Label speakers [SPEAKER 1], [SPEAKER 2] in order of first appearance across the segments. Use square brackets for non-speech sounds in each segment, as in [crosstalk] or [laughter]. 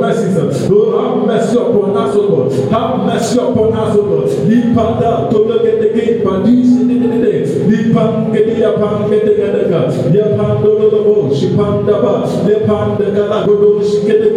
[SPEAKER 1] mercies. Oh, have mercy upon us, O Lord. Have mercy upon us, O Lord. Lipada to look at the gate, Padis in the day. Lipan Gedia Pan Gedega, Yapan Dodo, Shipanda Ba, Lepan the Galagodo, Shikega,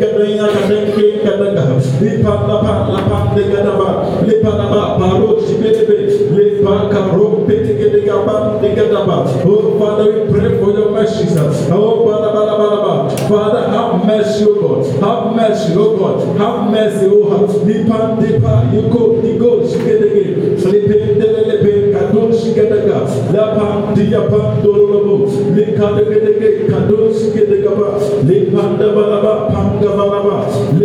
[SPEAKER 1] Gadaya, Gadenke, Gadaga, Lipanda Pan, Lapan the Gadaba, Lipanaba, Paro, Shibebe, Lipaka, Rope, Gedega, Ban, the Gadaba. Oh, Father, we pray for your mercies. Oh, Balabalaba. Father, have mercy, O God. Have mercy, O God. Have mercy, O God. Lipan Dipa, you go, you go, Shigedege, Lipen Delebe, Kadon Shigedaga, Lapan Diapan Dolobo, Likadegedege, Kadon Shigedegaba,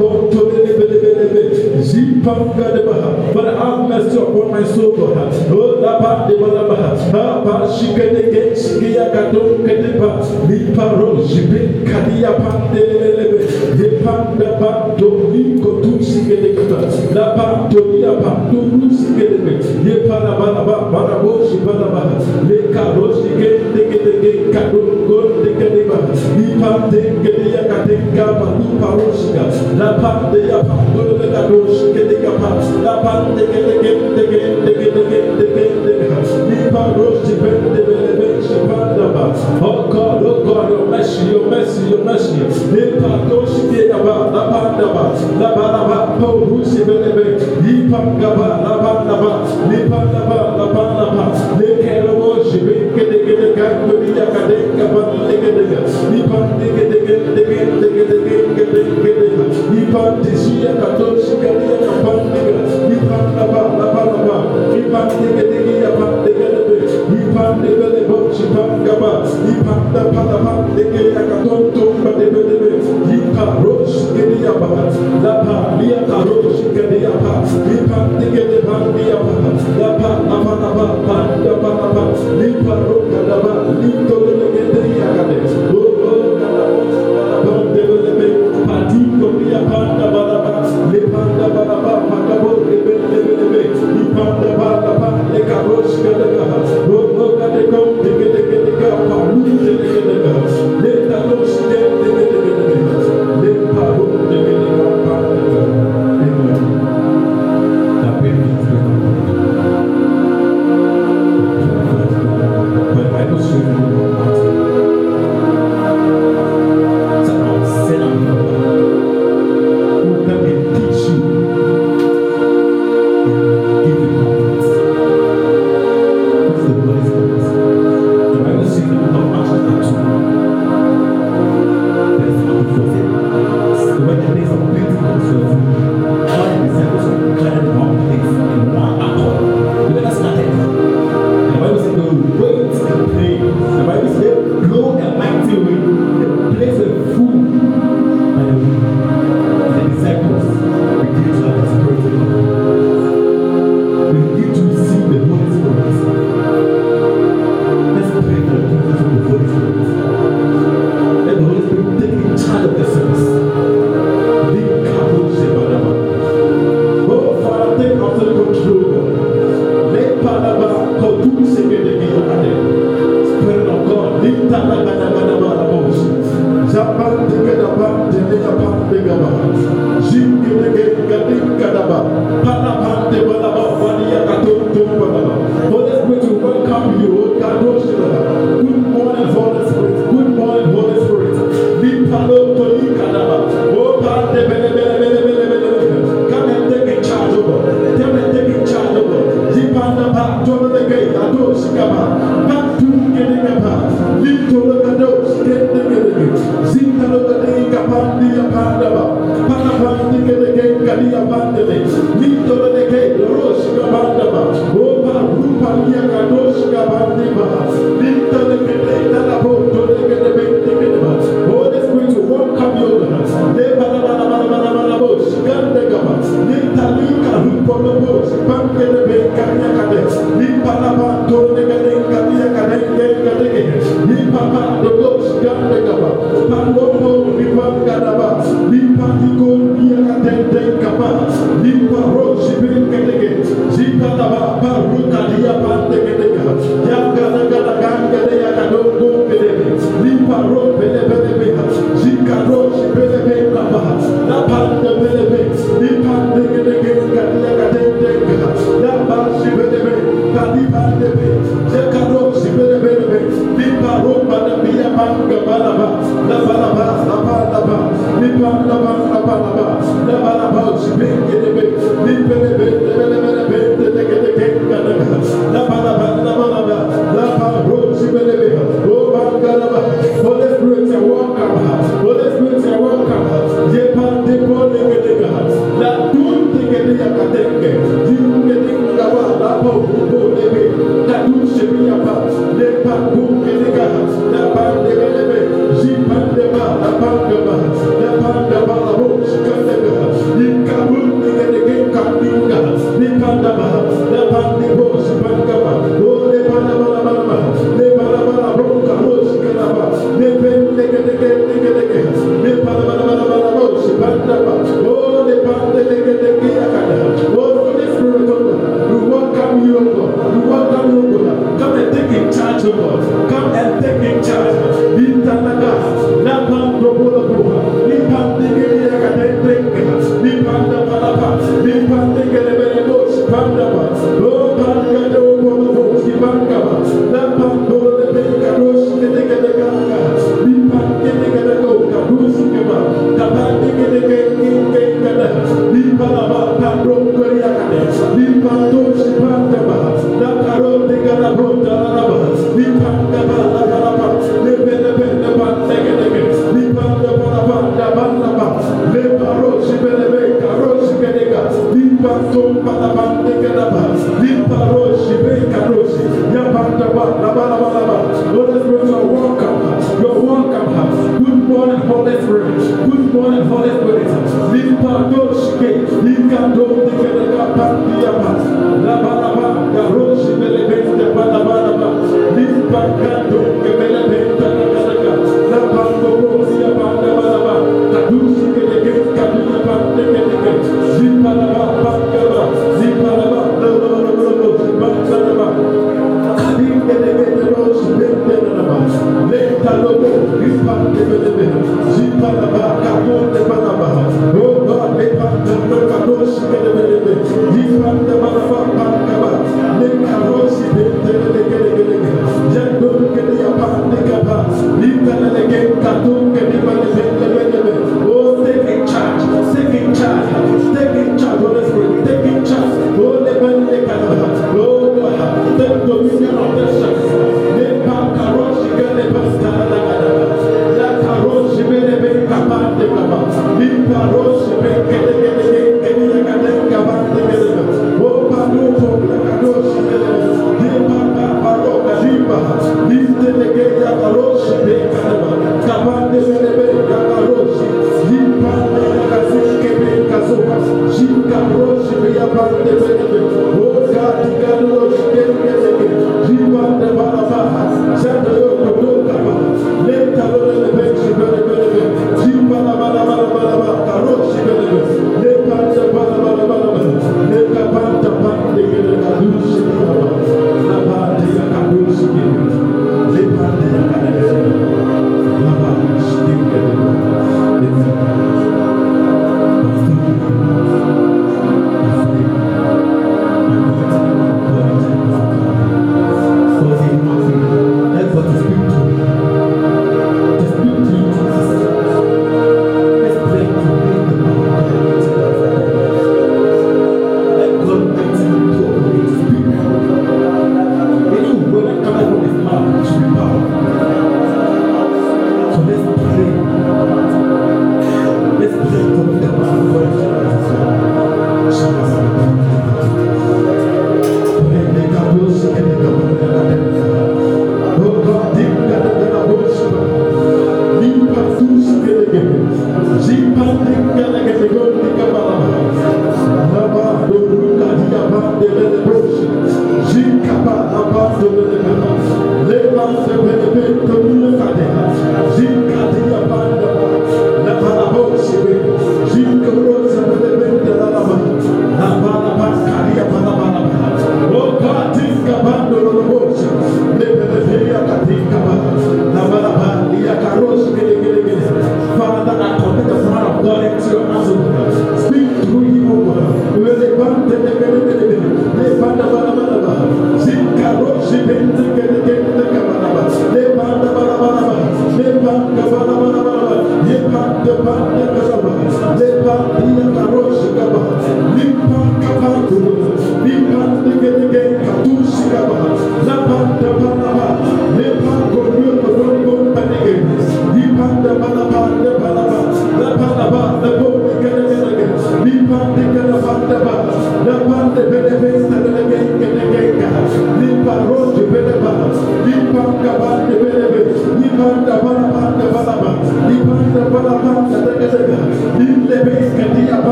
[SPEAKER 1] the Ponto Delebe, Zipanga Debaha. Father, have mercy upon my soul, God. Oh, the Pan Debalabaha, Papa Shikadege, Shikia Kadon Kadepa, Liparo, Jibe, Kadia Pandelebe, Yepanda Pando, Liko Tusikadekata, La Pantonia Pando, Tusikadebe, Yepanabanaba, Barabo, Shipanabaha, Leka Roshike, Degedege, Kadon, Banaba, Po Rusi, Bele, Ipande bele bochi pangaba, ipanda pada pande ke yakaton tumba de bele be, ipa rosh ke de yapa, la rosh ke de de yapa, la pa la pa la pa panda pa la pa, lipa roka la pa, lito de ke de o kada kada pande bele be, pati ko liya panda ba la pa, le panda ba la pa, pakabo de bele be, ipanda ba la pa, le ka de Kalia Bandele, Victor de Ke, Roska Bandaba, Opa Rupa Lia Kadoska Bandeba, Victor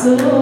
[SPEAKER 1] Oh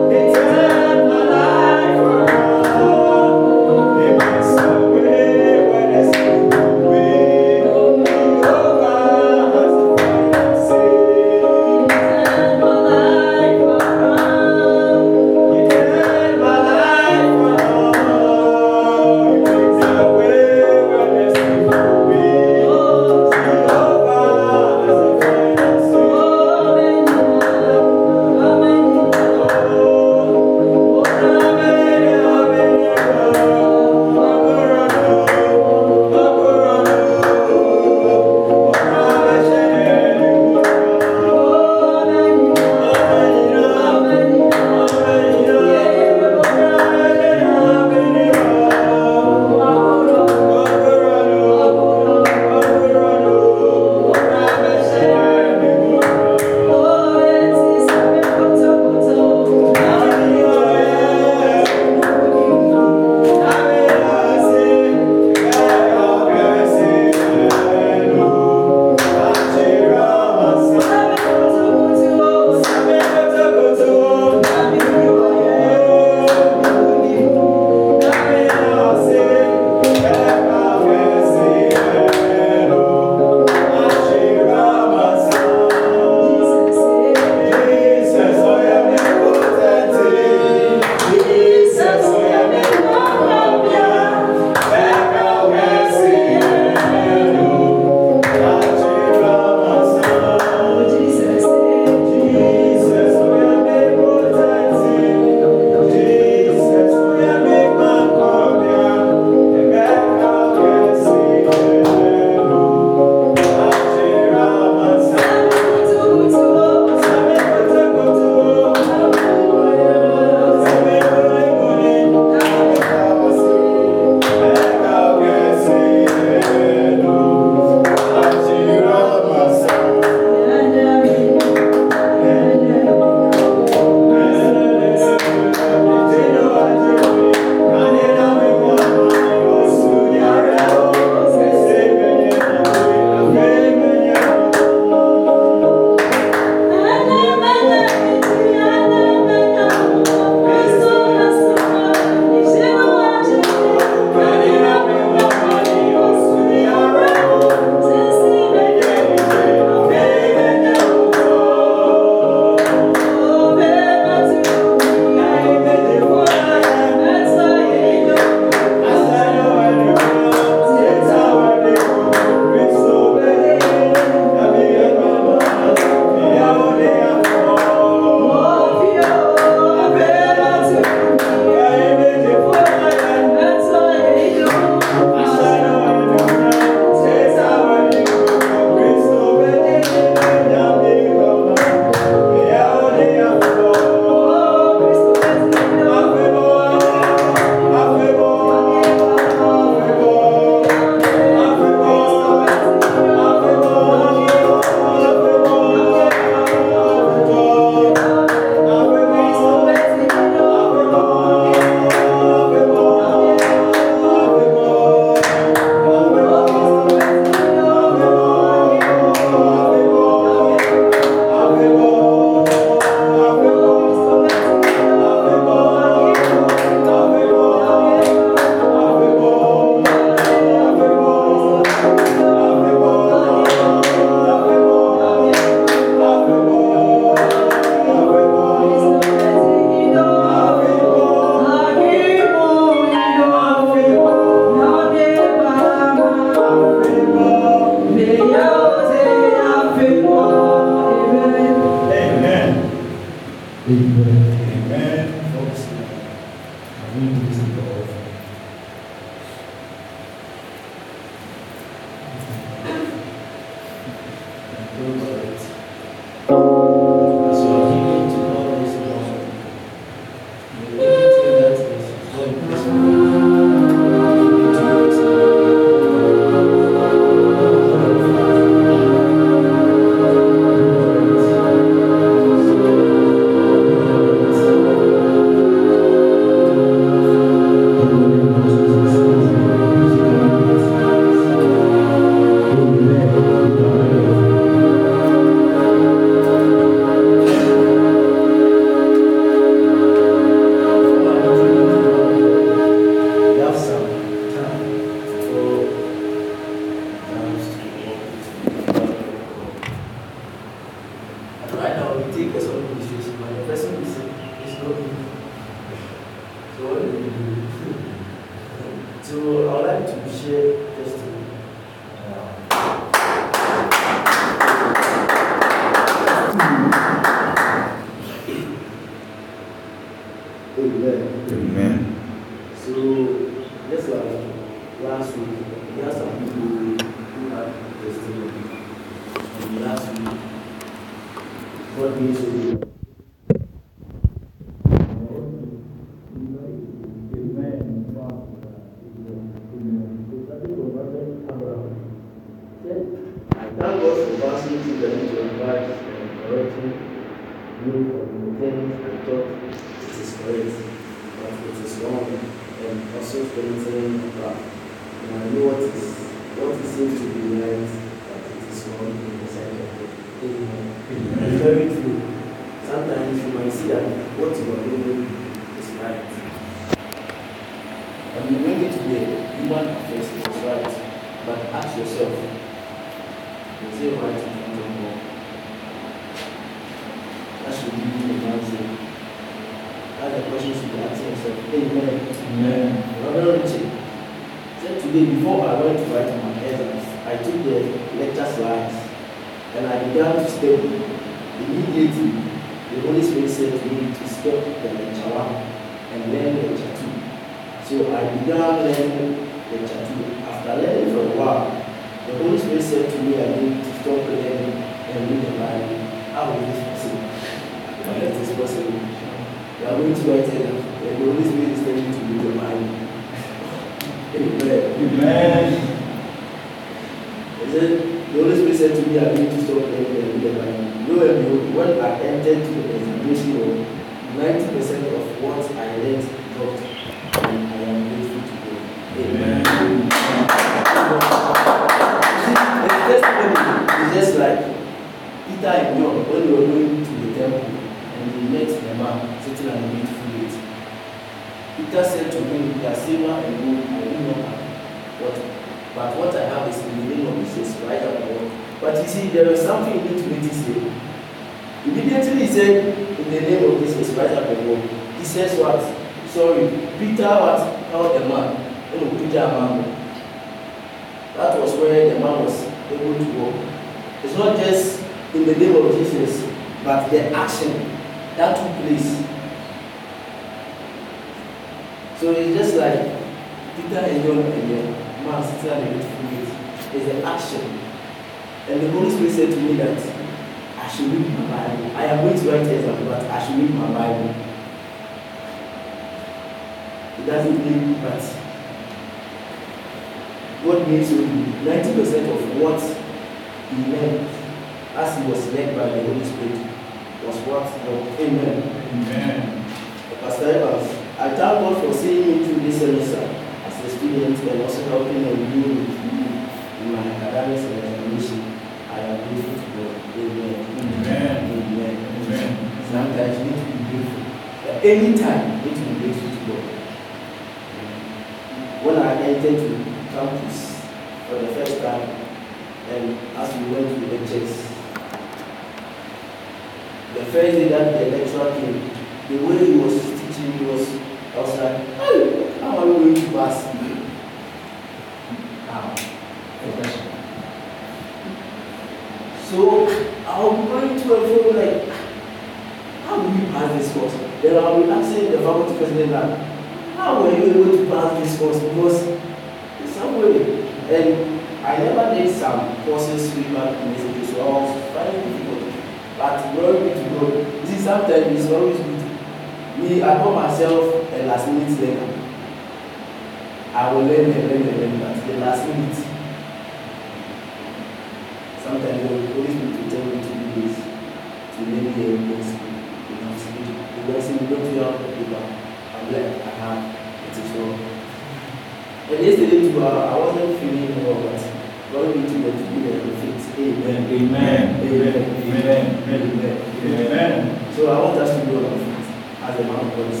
[SPEAKER 2] Amen.
[SPEAKER 3] Amen. Amen.
[SPEAKER 2] Amen.
[SPEAKER 3] Amen.
[SPEAKER 2] So I want us to do a lot as a man of God is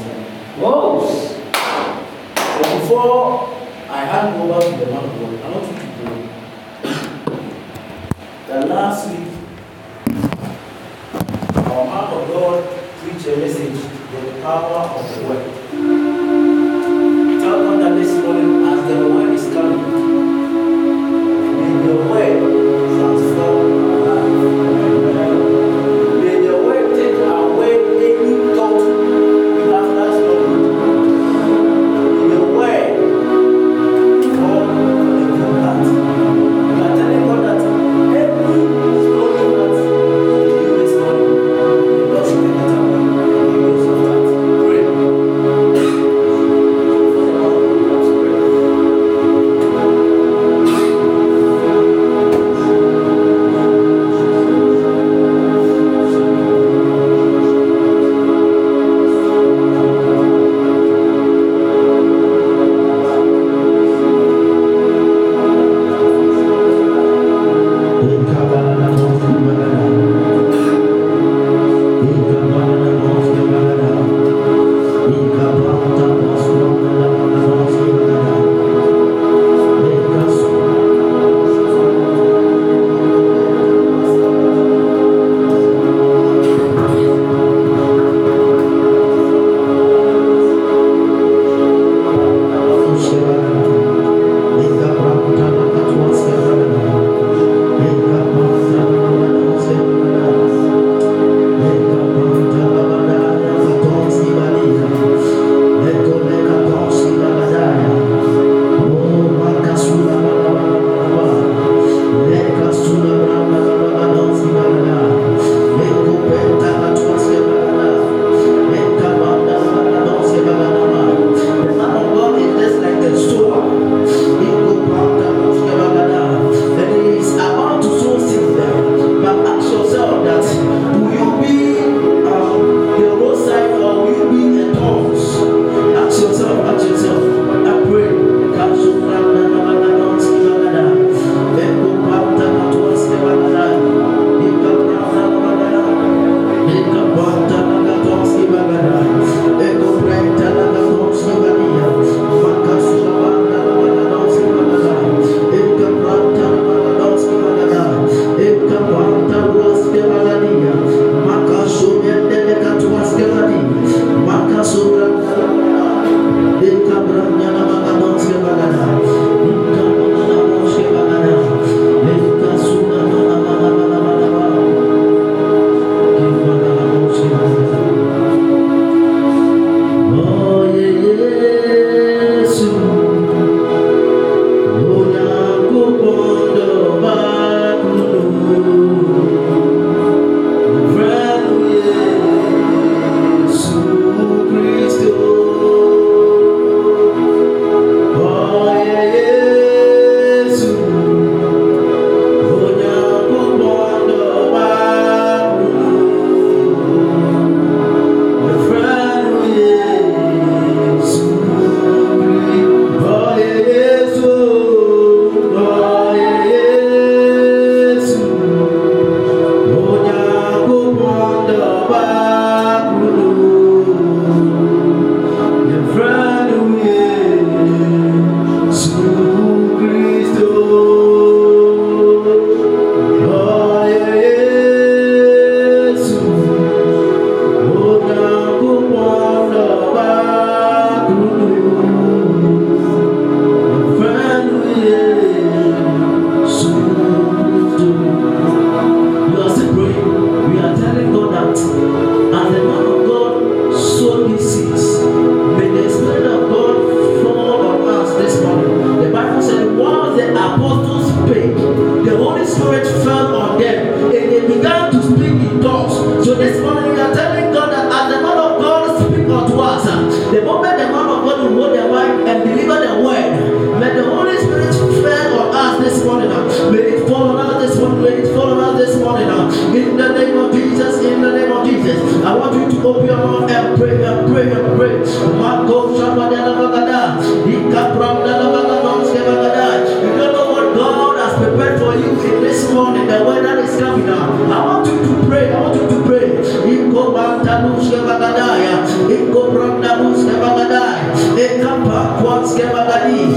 [SPEAKER 4] Whoa!
[SPEAKER 2] But before I hand over to the man of God, I want you to pray. The last week, our man of God preached a message, the power of the word. Tell them that this morning, as the word is coming, may the word transform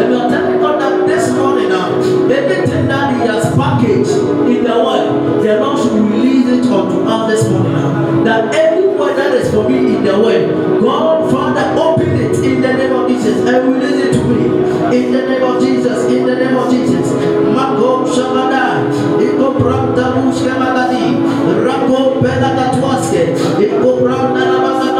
[SPEAKER 2] And you're telling God this morning in the world, the Lord should release it unto us this morning. That word that is for me in the word, God Father, open it in the name of Jesus and it to me. In the name of Jesus, in the name of Jesus. Labagadoski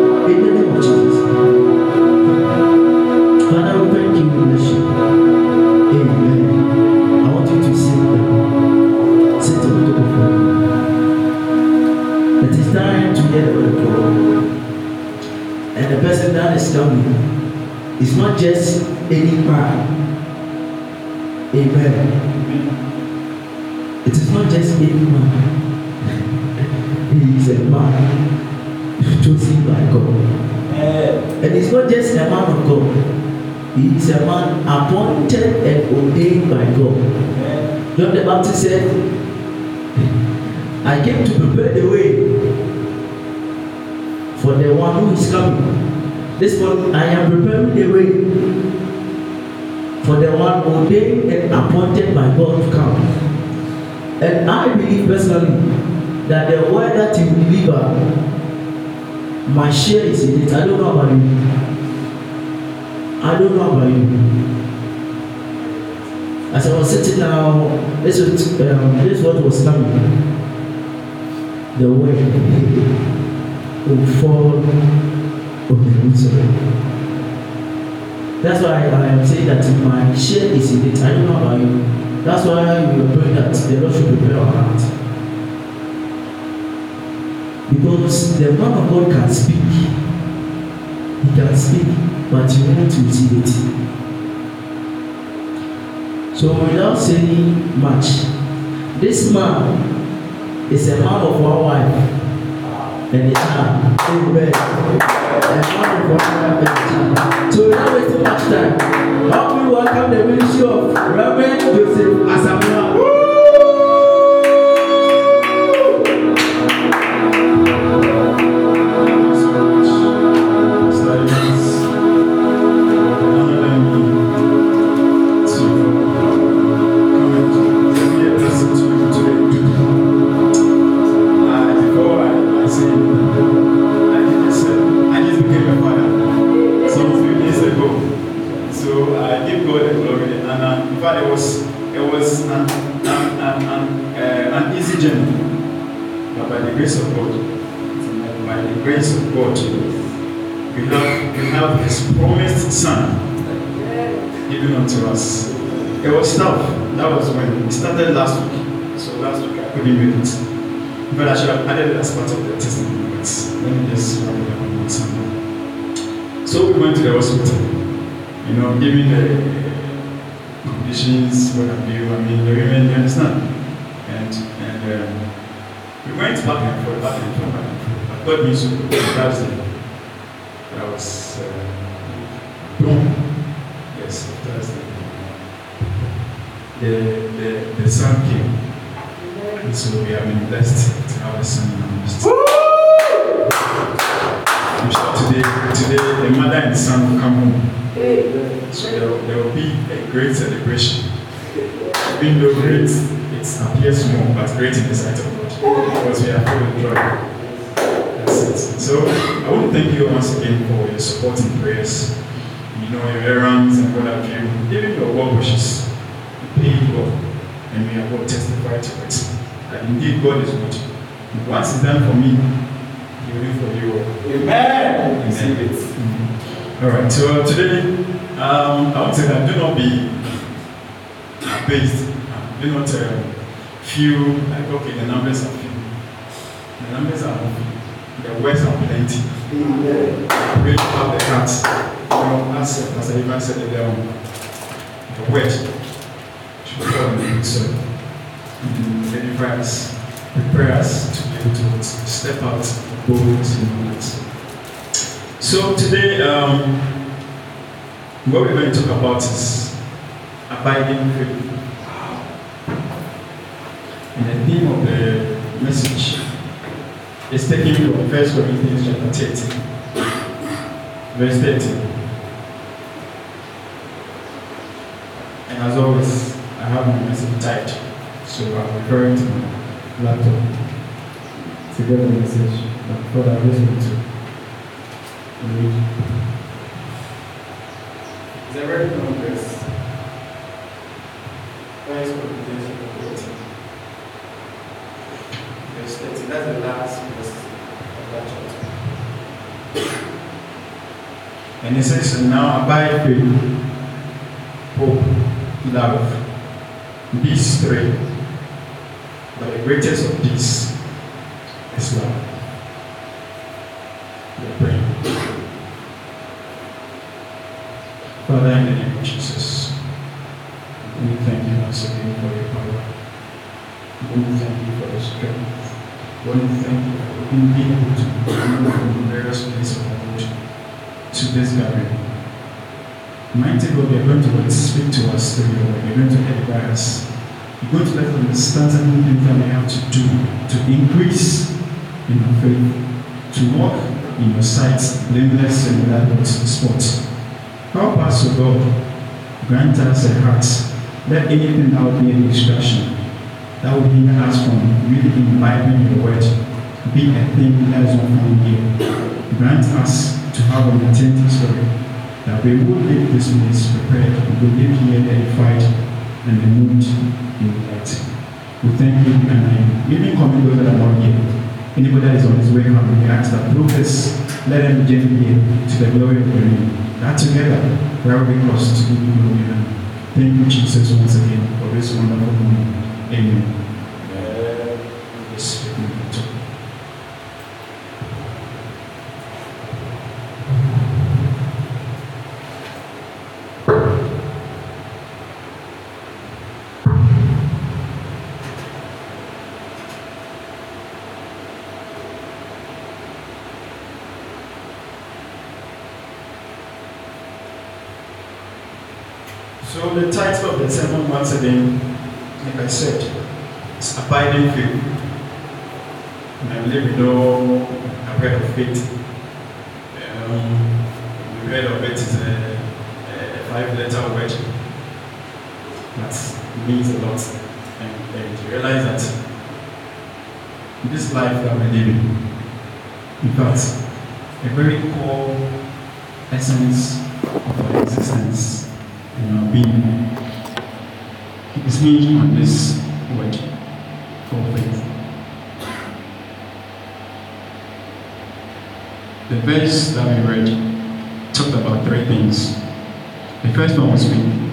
[SPEAKER 2] person that is coming is not just any man. Amen. It is not just any man. [laughs] he is a man chosen by God. And he's not just a man of God. He is a man appointed and ordained by God. John the Baptist said, I came to prepare the way for the one who is coming. This one, I am preparing the way for the one ordained and appointed by God to come. And I believe personally that the word that you deliver, my share is in it. I don't know about you. I don't know about you. As I was sitting down, this was um, this what was coming. The word will fall it. That's why I am saying that my share is in it. I don't know about you. That's why we are praying that the Lord should prepare our heart. Because the man of God can speak. He can speak, but you want to receive it. So without saying much, this man is a man of one wife and a child. Amen. A man of one wife and a child. So without wasting much time, help me welcome the ministry of Reverend Joseph Asamoah.
[SPEAKER 3] God, we have we have His promised Son given unto us. It was tough. That was when it started last week. So last week I couldn't make it. But I should have added it as part of the testimony. But let me just wrap it up on Sunday. So we went to the hospital. You know, given the conditions, what have you. I mean, the women, you understand. And and um, we went back and forth, back and forth, forth. got me to I was uh, born. Yes, Thursday. The, the, the son came. And so we have been blessed to have a son in our midst. I'm sure today, today the mother and the son will come home. So there, will- there will be a great celebration. Even though great, it appears small, but great in the sight of God. Because we are full of joy. So I want to thank you once again for your support and prayers. You know, your errands and what have you, even your well wishes. You paid God, and we have all testified to it. That indeed God is good. Once it's done for me, He will do for you. all.
[SPEAKER 4] Amen. Receive it.
[SPEAKER 3] All right. So today, um, I want to say that do not be based. Do not uh, feel like okay, the numbers are few. The numbers are few. The words are plenty.
[SPEAKER 4] Amen.
[SPEAKER 3] Really have the heart. You know, as Pastor Ivan said earlier on, the word should in the good soil. Deliver us, prepare us to be able to step out boldness in our. So today, um, what we're going to talk about is abiding faith. And the theme of the message is taken from 1 Corinthians chapter 13, verse 13. And as always, I have my message typed, so I'm referring to my laptop to get the message. That, I just want to read. A very verse. First Corinthians chapter 13. Verse 13. That's the last verse of that chapter. And it says, Now abide faith, hope, love. These three. But the greatest of these is love. We praying. Father, in the name of Jesus, we thank you once again for your power. We thank you for your strength. Thank you for being able to move from the various places of the world to this gathering. Mighty God, you're going to speak to us through your word. You're going to edify us. You're going to let us understand certain things that we have to do to increase in our faith, to walk in your sight, blameless and without spot. Help us, O God. Grant us a heart. Let anything will be a distraction, that will hinder us from really imbibing your word, to be a thing that is not found here. Grant us to have an attentive story, that we will leave this place prepared, we will leave here edified and the moved in light. We thank you and I even commit those that are not here. Anybody that is on his way come, we ask that this, let them journey here to the glory of your name. That together, wherever we cross to give you honor. Thank you, Jesus, once again for this wonderful moment. Amen. Yes, we can talk. So the title of the sermon once again, like I said, is abiding faith. And I believe you know I've of faith. Um, we heard of it is a, a five-letter word that means a lot. And, and you realize that this life that we're living, in fact, a very core essence of our existence and our being on this word called faith. The verse that we read talked about three things. The first one was faith,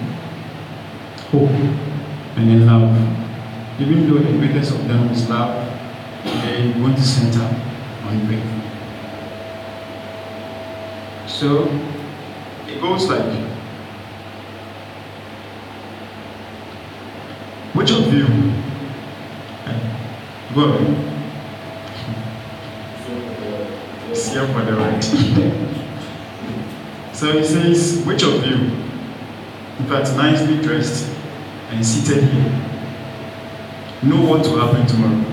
[SPEAKER 3] hope, and then love. Even though the greatest of them is love, they want to center on faith. So it goes like Which of you? Go ride. so he says, which of you, in fact, nicely dressed and seated here, know what will happen tomorrow?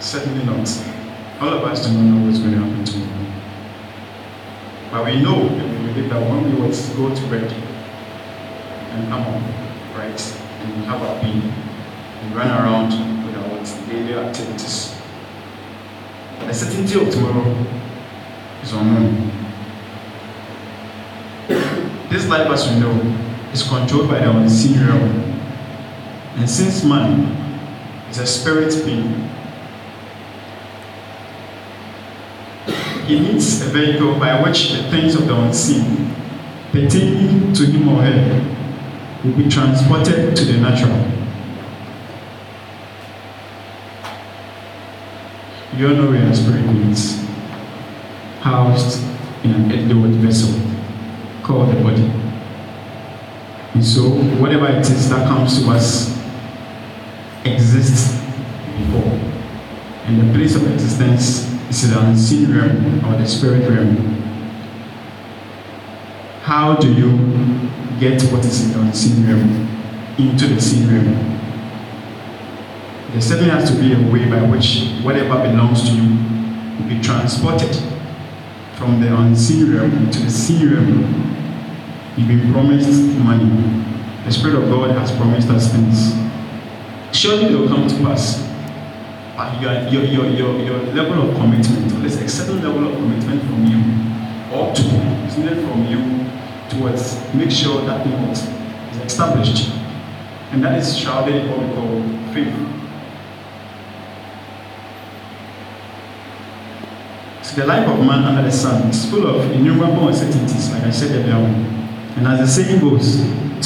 [SPEAKER 3] Certainly not. All of us do not know what's going to happen tomorrow. But we know and we believe that when we was go to bed and come home, right, and have our being, and run around with our daily activities, the certainty of tomorrow is unknown. This life, as we know, is controlled by the unseen realm. And since man is a spirit being, he needs a vehicle by which the things of the unseen pertaining to him or her will be transported to the natural. You all know we are spirit beings, housed in an earthly vessel called the body. And so, whatever it is that comes to us exists before. And the place of existence is the unseen realm or the spirit realm. How do you get what is in the unseen realm into the seen realm? There certainly has to be a way by which whatever belongs to you will be transported from the unseen realm to the seen realm. You've been promised money. The Spirit of God has promised us things. Surely they will come to pass. But your, your, your, your, your level of commitment, there's a certain level of commitment from you, or to, is needed from you towards make sure that thing is established. And that is in what we call faith. So the life of man under the sun is full of innumerable uncertainties, like I said earlier. And as the saying goes,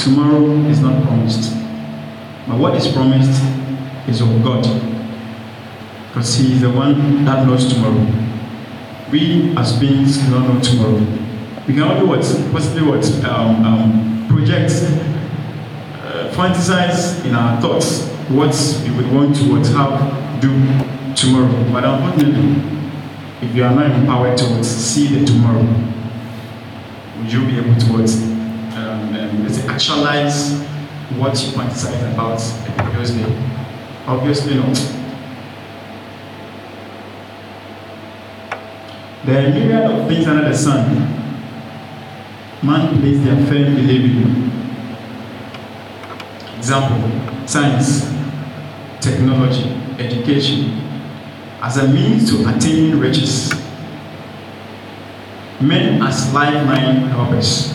[SPEAKER 3] tomorrow is not promised. But what is promised is of God. Because He is the one that knows tomorrow. We as beings do not know tomorrow. We can only what possibly what um, um, project, uh, fantasize in our thoughts what we would want to what have do tomorrow. But unfortunately, if you are not empowered to see the tomorrow, would you be able to what, um, um, actualize what you fantasize about the previous day? Obviously not. There are myriad of things under the sun. Man places their firm belief in. Example, science, technology, education, as a means to attain riches. Men as lifeline helpers.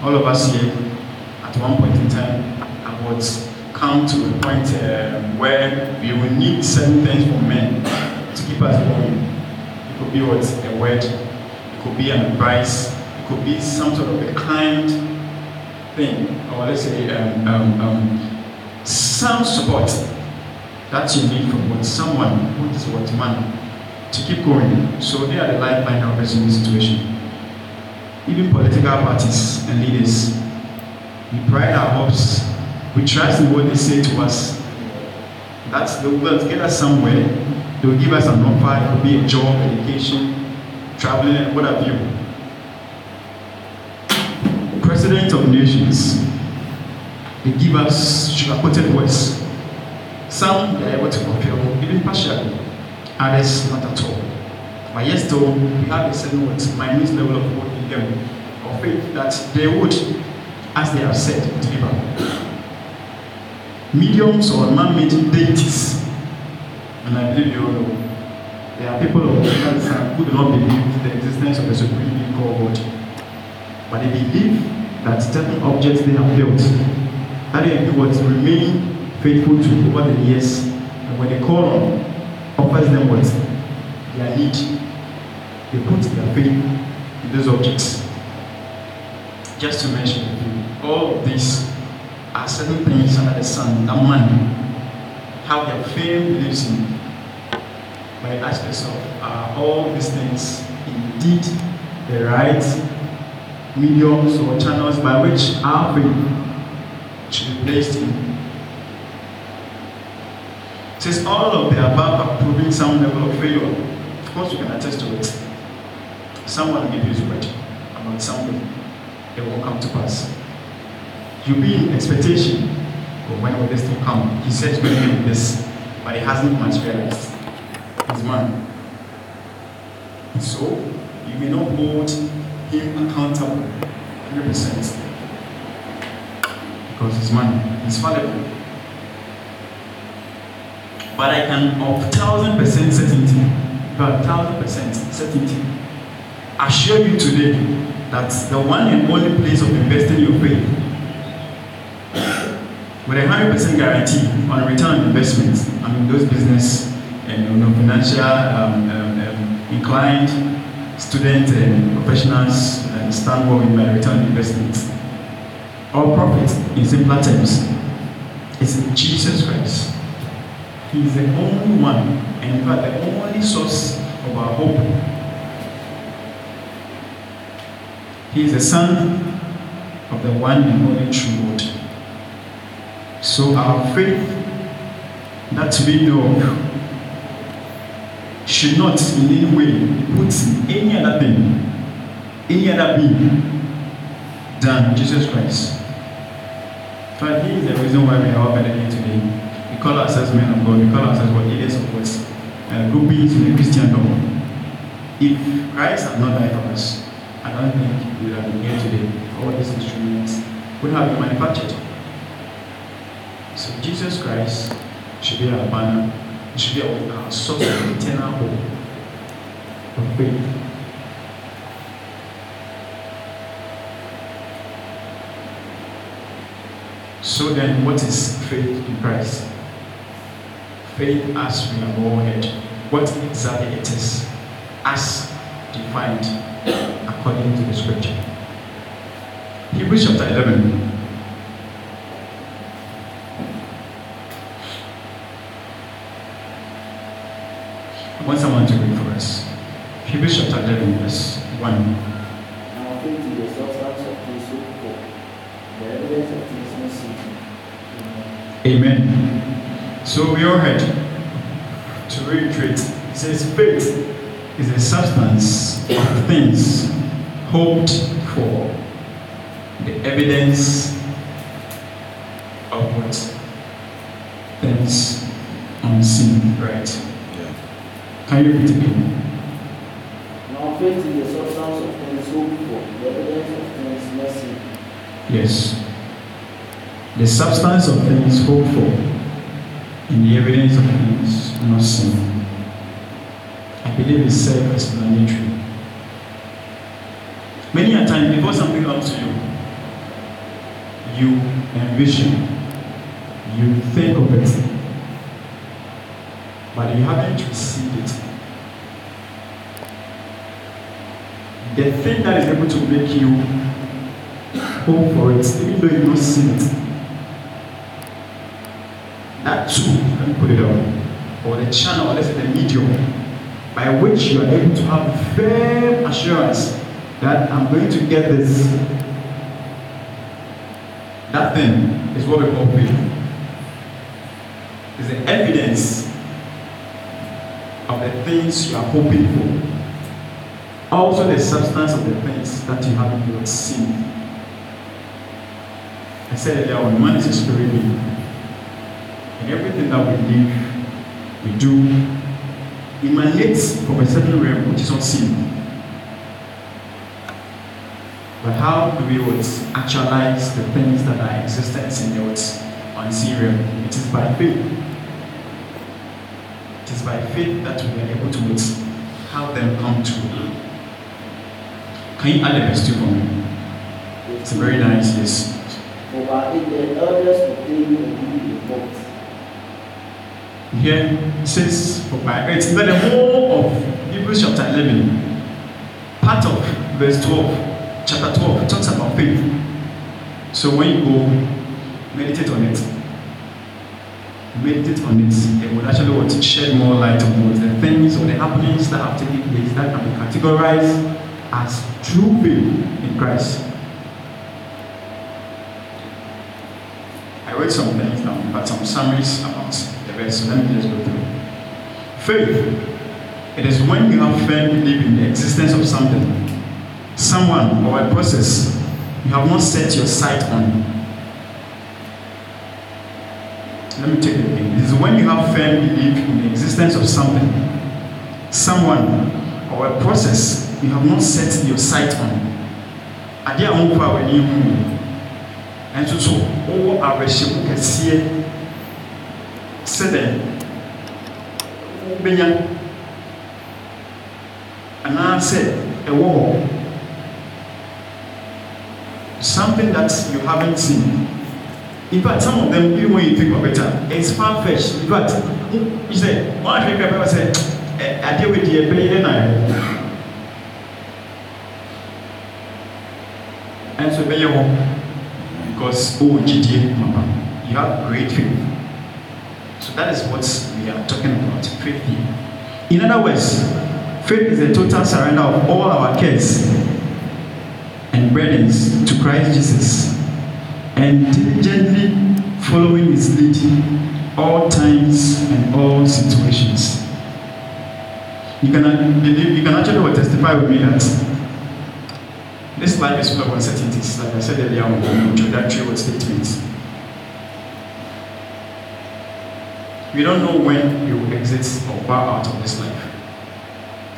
[SPEAKER 3] All of us here, at one point in time, have come to a point uh, where we will need certain things from men to keep us going. It could be what a word, it could be an advice, could be some sort of a kind thing, or let's say um, um, um, some support that you need from someone who is what man to keep going. So they are the lifeline helpers in this situation. Even political parties and leaders, we pride our hopes, we trust in what they say to us. That they will get us somewhere, they will give us an offer, it could be a job, education, traveling, what have you. President of nations, they give us sugar-coated words some they are able to fulfill, even partially, others not at all. But yet still, we have a certain what, minute level of hope in them, of faith that they would, as they have said, deliver. Mediums or man-made deities, and I believe you all know, there are people of the who do not believe the existence of a supreme being called God. But they believe that certain objects they have built, that they what remain faithful to over the years. And when they call offers them what their need, they put their faith in those objects. Just to mention all of these are certain things under the sun that man how their fame lives in. By aspects of are all these things indeed the right mediums or channels by which our faith should be placed in since all of the above are proving some level of failure, Of course, you can attest to it. Someone give you his word about something, it will come to pass. You'll be in expectation of when will this thing come. He said he's going to do this, but it hasn't materialized. He's man. So, you may not hold him accountable 100% because he's money, he's fallible. But I can, of thousand percent certainty, but thousand percent certainty, assure you today that the one and only place of investing your faith with a hundred percent guarantee on return on investment, I mean those business and you know, financial um, um, um, inclined students um, and professionals understand what we mean by return investment. Our profit, in simpler terms, is in Jesus Christ. He is the only one, and in fact, the only source of our hope. He is the Son of the one and only true God. So our faith that we know should not in any way put any other thing, any other being than Jesus Christ. But is the reason why we are all gathered here today. We call ourselves men of God, we call ourselves what leaders of what? Uh, groupings in the Christendom. If Christ had not died for us, I don't think we would have been here today. All these instruments would have been manufactured. So Jesus Christ should be our banner, be our, our source eternal hope of faith. So then, what is faith in Christ? Faith, as we have all heard, what exactly it is, as defined according to the scripture. Hebrews chapter 11. I want someone to read for us. Hebrews chapter 11, verse 1.
[SPEAKER 4] Now faith is the substance of things hoped for, the evidence of things not seen. Amen.
[SPEAKER 3] Amen. So we all heard. To reiterate, it says faith is the substance of things hoped for, the evidence of what things unseen. Right? Can you repeat again?
[SPEAKER 4] Now faith is the substance of things hoped for, the evidence of things not seen.
[SPEAKER 3] Yes. The substance of things hoped for and the evidence of things not seen. I believe it's self-explanatory. Many a time before something comes to you, you envision, you think of it, but you haven't received it. The thing that is able to make you hope for it, even though you don't see it, that too, let me put it on, or the channel, or the medium, by which you are able to have firm assurance that I'm going to get this. That thing is what we call faith. It's the evidence of the things you are hoping for. Also, the substance of the things that you haven't yet seen. I said earlier on, man is a spirit being. And everything that we live, we do, emanates from a certain realm which is unseen. But how do we actualize the things that are existence in the unseen realm? It is by faith. It is by faith that we are able to have them come true. Can you add a verse for me? It's a very nice, yes.
[SPEAKER 4] It the elders.
[SPEAKER 3] Here it says, for by it's but the whole of Hebrews chapter 11, part of verse 12, chapter 12, talks about faith. So when you go, meditate on it. Meditate on it. It will actually want to shed more light on the things or the happenings that have taken place that can be categorized as true faith in Christ. I read some things down, but some summaries about the verse. So let me just go through. Faith It is when you have firm belief in the existence of something, someone, or a process you have not set your sight on. Let me take it again. It is when you have firm belief in the existence of something, someone, or a process you have not set your sight on. Adeɛ a wɔnkɔ a w'ani hu nso so wowɔ awerɛhyɛmu kɛseɛ sɛdeɛ wobɛnya anaasɛ ɛwɔ hɔ something that you haven't seen in fact some of them even when you think of it it's far fetched in fact you say ahwẹ kẹfẹ wọn sẹ ẹ adeɛ wo di ɛbɛ yɛ na yɛ ɛnso ɛbɛyɛ hɔ because o gyidie mama you have great faith. So that is what we are talking about faith in other words faith is a total surrender of all our cares and burdens to Christ Jesus and diligently following his lead all times and all situations. You can, uh, you can actually testify with me that this life is full of uncertainties, like I said earlier on the introductory statements. We don't know when we will exit or bow out of this life.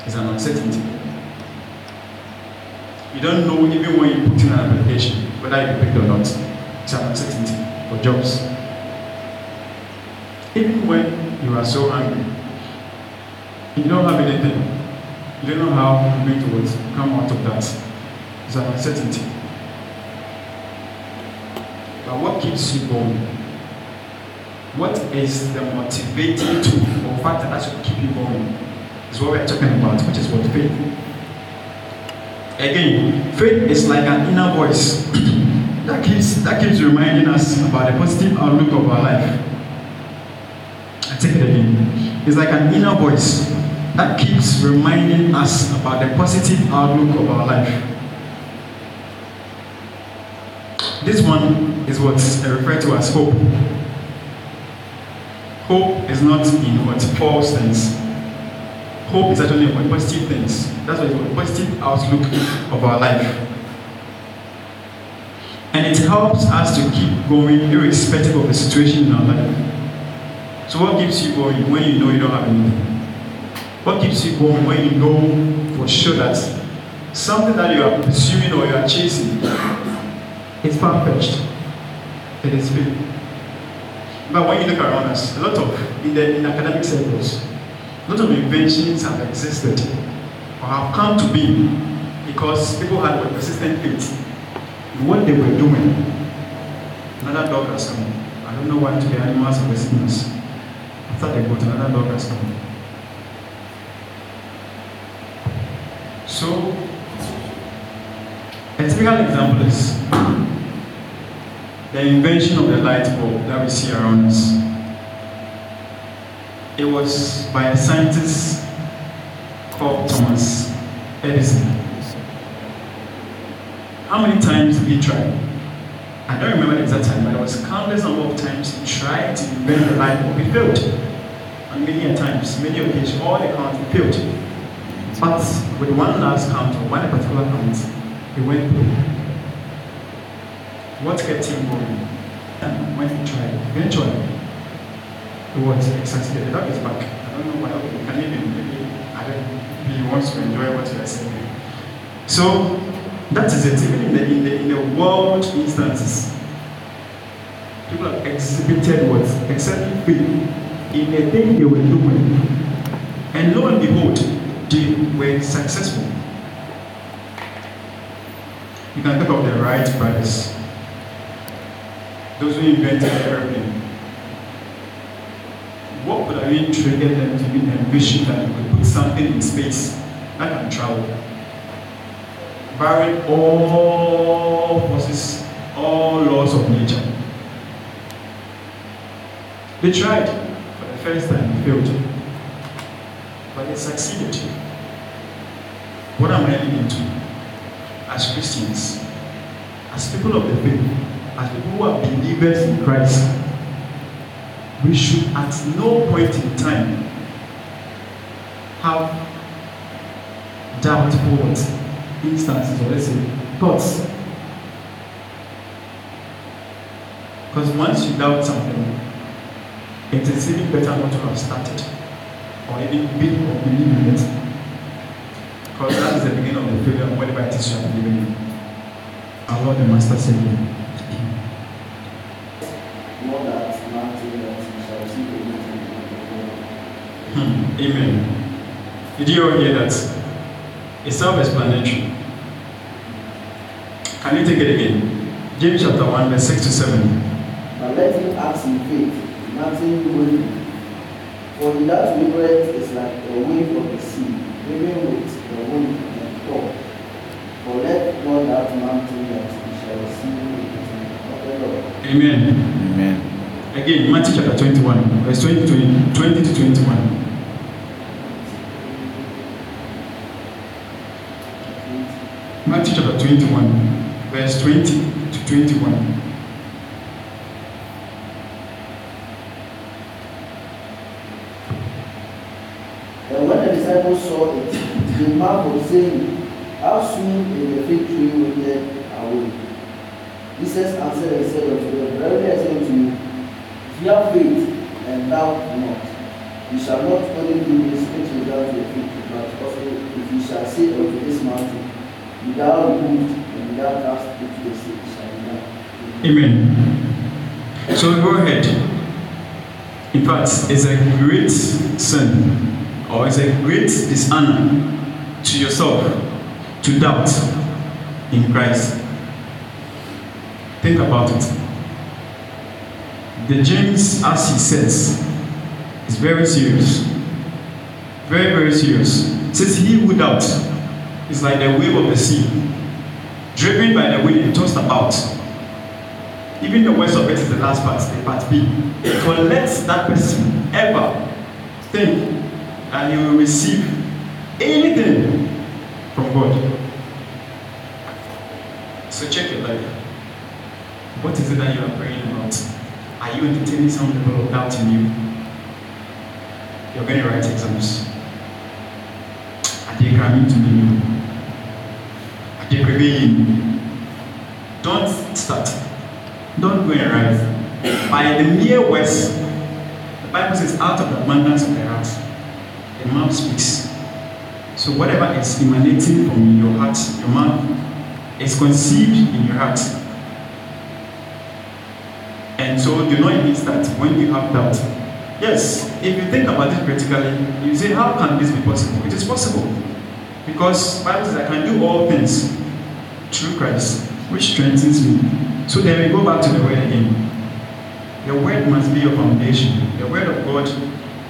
[SPEAKER 3] It's an uncertainty. You don't know even when you put in an application whether you picked or not. An uncertainty for jobs. Even when you are so angry, you don't have anything. You don't know how to what, come out of that. It's an uncertainty. But what keeps you going? What is the motivating tool or factor that should keep you going? Is what we're talking about, which is what faith. Again, faith is like an inner voice [clears throat] that keeps that keeps reminding us about the positive outlook of our life. I take it again. It's like an inner voice that keeps reminding us about the positive outlook of our life. This one is what's referred to as hope. Hope is not in what false things. Hope is actually about positive things. That's what it's positive outlook of our life. And it helps us to keep going irrespective of the situation in our life. So what keeps you going when you know you don't have anything? What keeps you going when you know for sure that something that you are pursuing or you are chasing is far-fetched? It is big. But when you look around us, a lot of, in the in academic circles, a lot of inventions have existed or have come to be because people had a persistent faith what they were doing. Another dog has come. I don't know why the animals are resistance. After they got another dog has come. So, a typical example is the invention of the light bulb that we see around us. It was by a scientist called Thomas Edison. How many times did he try? I don't remember the exact time, but it was countless number of times he tried to invent the light bulb. He failed. And many a times, many occasions, all the counts he failed. But with one last count, or one particular count, he went through. What kept him going? And when he tried, eventually, it was he succeeded. The dog is back. I don't know what else. Can even maybe I don't he wants to enjoy what you are saying. So that is it. Even in the in the in the world instances, people have exhibited what except faith in the thing they were doing, and lo and behold, they were successful. You can think of the Wright brothers, those who invented airplane. What would have been triggered them to even envision that you could put something in space that can travel? Barring all forces, all laws of nature. They tried for the first time, they failed. But they succeeded. What am I leading to? As Christians, as people of the faith, as people who are believers in Christ, we should at no point in time have doubtful instances, or let's say thoughts. Because once you doubt something, it is even better not to have started or even been or believe in it. Because that is the beginning of the failure of whatever it is you are believing in. Our Lord and Master Savior.
[SPEAKER 2] Know that the.
[SPEAKER 3] Hmm. Amen. Did you all hear that? It's self-explanatory. Can you take it again? James chapter 1, verse 6 to 7.
[SPEAKER 2] But let him act in faith, nothing wavering. For he that wavereth is like a wave of the sea, driven with the wind and tossed. For let not that man think that he shall the Lord.
[SPEAKER 3] Amen.
[SPEAKER 4] Amen.
[SPEAKER 3] Again, Matthew chapter 21, verse 20 to 20 to 21. Matthew chapter 21, verse 20 to 21.
[SPEAKER 2] And when the disciples saw it, they marveled, saying, How soon is the fig tree withered away? Jesus answered and said unto them, Verily I say unto you, if you have faith and doubt not, you shall not only do this which to the fig but also if you shall say unto this mountain, Be thou removed
[SPEAKER 3] Amen. So go ahead. In fact, it's a great sin or it's a great dishonor to yourself to doubt in Christ. Think about it. The James, as he says, is very serious. Very, very serious. Says he who doubts is like the wave of the sea, driven by the wind tossed about. Even the worst of it is the last part, the part B. For let that person ever think that he will receive anything from God. So check your life. What is it that you are praying about? Are you entertaining some level of doubt in you? You're going to write exams. Are they coming to me? Are they? Don't start. Don't go and write. By the mere words, the Bible says, out of the abundance of the heart, the mouth speaks. So whatever is emanating from your heart, your mouth, is conceived in your heart. And so you know it means that when you have doubt, yes, if you think about it critically, you say, how can this be possible? It is possible. Because Bible says I can do all things through Christ, which strengthens me. So then we go back to the word again. The word must be your foundation. The word of God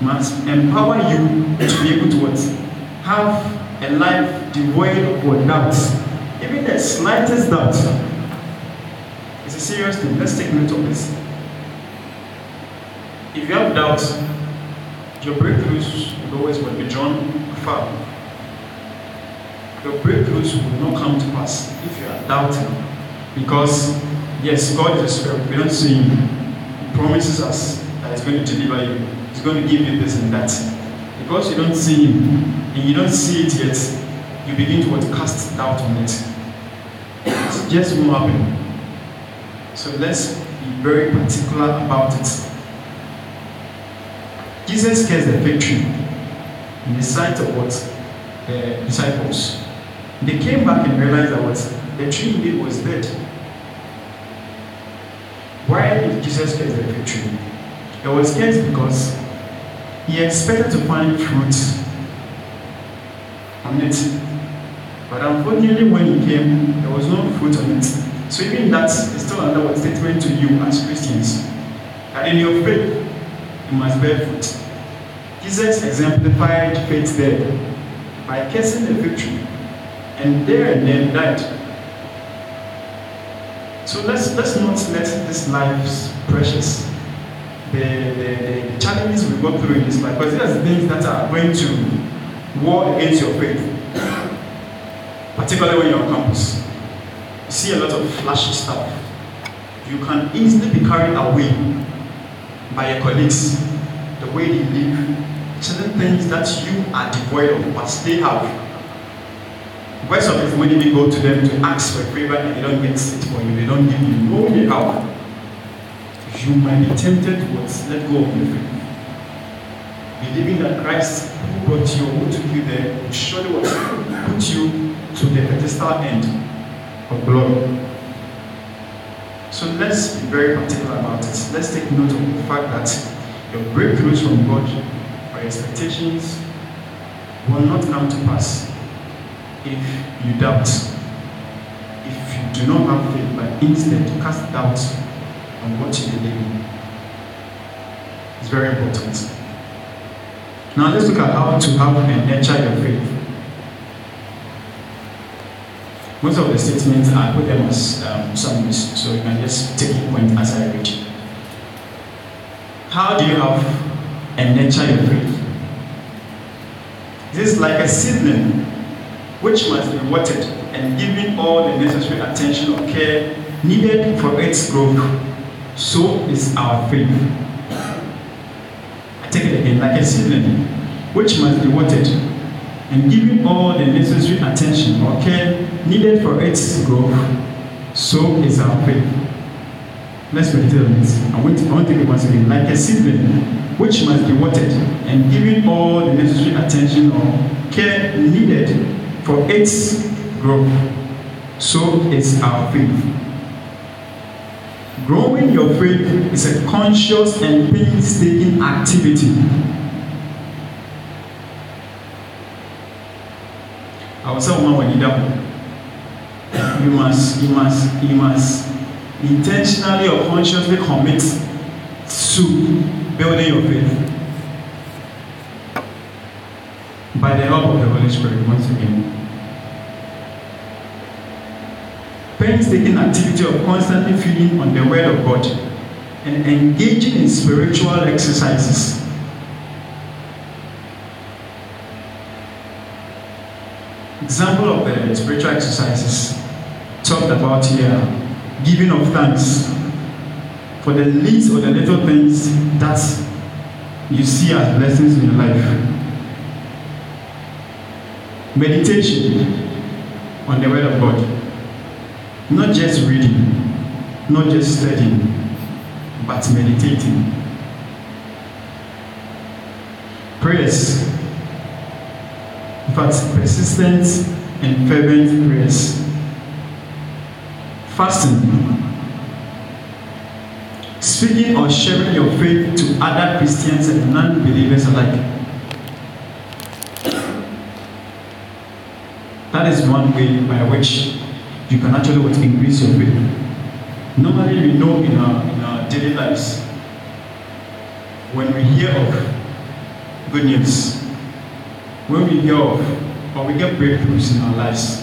[SPEAKER 3] must empower you to be able to what? Have a life devoid of doubts. Even the slightest doubt is a serious thing. Let's take note of this. If you have doubts, your breakthroughs will always will be drawn afar. Your breakthroughs will not come to pass if you are doubting. Because, yes, God is a spirit. We don't. He promises us that He's going to deliver you, He's going to give you this and that. Because you don't see Him and you don't see it yet, you begin to what, cast doubt on it. It just won't happen. So let's be very particular about it. Jesus gets the victory in the sight of what? The disciples. They came back and realized that what? The tree indeed was dead. Why did Jesus get the fig tree? It was scarce because he expected to find fruit on it. But unfortunately, when he came, there was no fruit on it. So even that is still another statement to you as Christians. That in your faith, you must bear fruit. Jesus exemplified faith there by cursing the victory and there and then died. So let's let's not let this life's precious, the, the, the challenges we go through in this life, because these are things that are going to war against your faith. Particularly when you're on campus. You see a lot of flashy stuff. You can easily be carried away by your colleagues, the way they live, certain things that you are devoid of, but they have. Why some people when you go to them to ask for a favor and they don't get it for you, they don't give you no way out. You might be tempted towards let go of your faith. Believing that Christ who brought you, who took you there, will surely will put you to the pedestal end of glory. So let's be very particular about it. Let's take note of the fact that your breakthroughs from God, your expectations, will not come to pass if you doubt, if you do not have faith, but instead cast doubt on what you believe in. It's very important. Now let's look at how to have and nurture your faith. Most of the statements I put them as um, summaries, so you can just take a point as I read. How do you have and nurture your faith? This is like a seedling which must be watered and given all the necessary attention or care needed for its growth. So is our faith. I take it again, like a seedling, which must be watered and given all the necessary attention or care needed for its growth. So is our faith. Let's meditate on this. I want to, I want to take it once again. Like a seedling, which must be watered and given all the necessary attention or care needed for its growth. So is our faith. Growing your faith is a conscious and painstaking activity. I will say, when you you must, you must, you must intentionally or consciously commit to building your faith by the help of the Holy Spirit once again. Painstaking activity of constantly feeding on the Word of God and engaging in spiritual exercises. Example of the spiritual exercises talked about here giving of thanks for the least or the little things that you see as blessings in your life. Meditation on the Word of God. Not just reading, not just studying, but meditating. Prayers. In fact, persistent and fervent prayers. Fasting. Speaking or sharing your faith to other Christians and non believers alike. That is one way by which you can actually what, increase your faith. Normally, we know in our, in our daily lives, when we hear of good news, when we hear of or we get breakthroughs in our lives,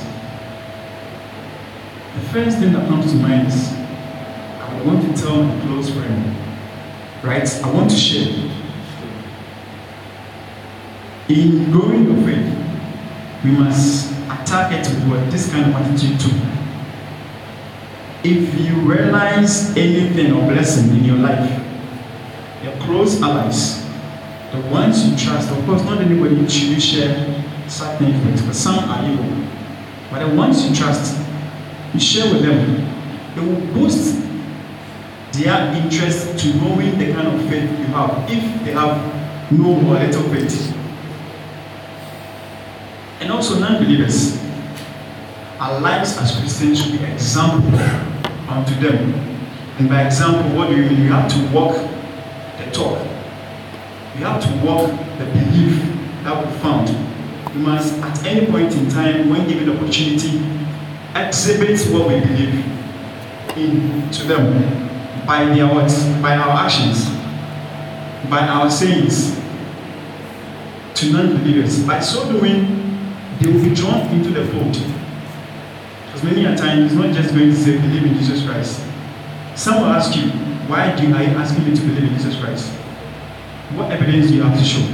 [SPEAKER 3] the first thing that comes to mind is I want to tell my close friend, right? I want to share. In growing your faith, we must attack it with this kind of attitude too. If you realize anything or blessing in your life, your close allies, the ones you trust, of course, not anybody you share certain things but some are evil. But the ones you trust, you share with them, it will boost their interest to knowing the kind of faith you have if they have no or little faith. And also non-believers. Our lives as Christians should be example unto them. And by example, what do you mean? You have to walk the talk. You have to walk the belief that we found. You must, at any point in time, when given the opportunity, exhibit what we believe in to them by their words, by our actions, by our sayings to non-believers. By so doing, they will be drawn into the fold. Because many a time, it's not just going to say, believe in Jesus Christ. Some will ask you, why do you, are you asking me to believe in Jesus Christ? What evidence do you have to show?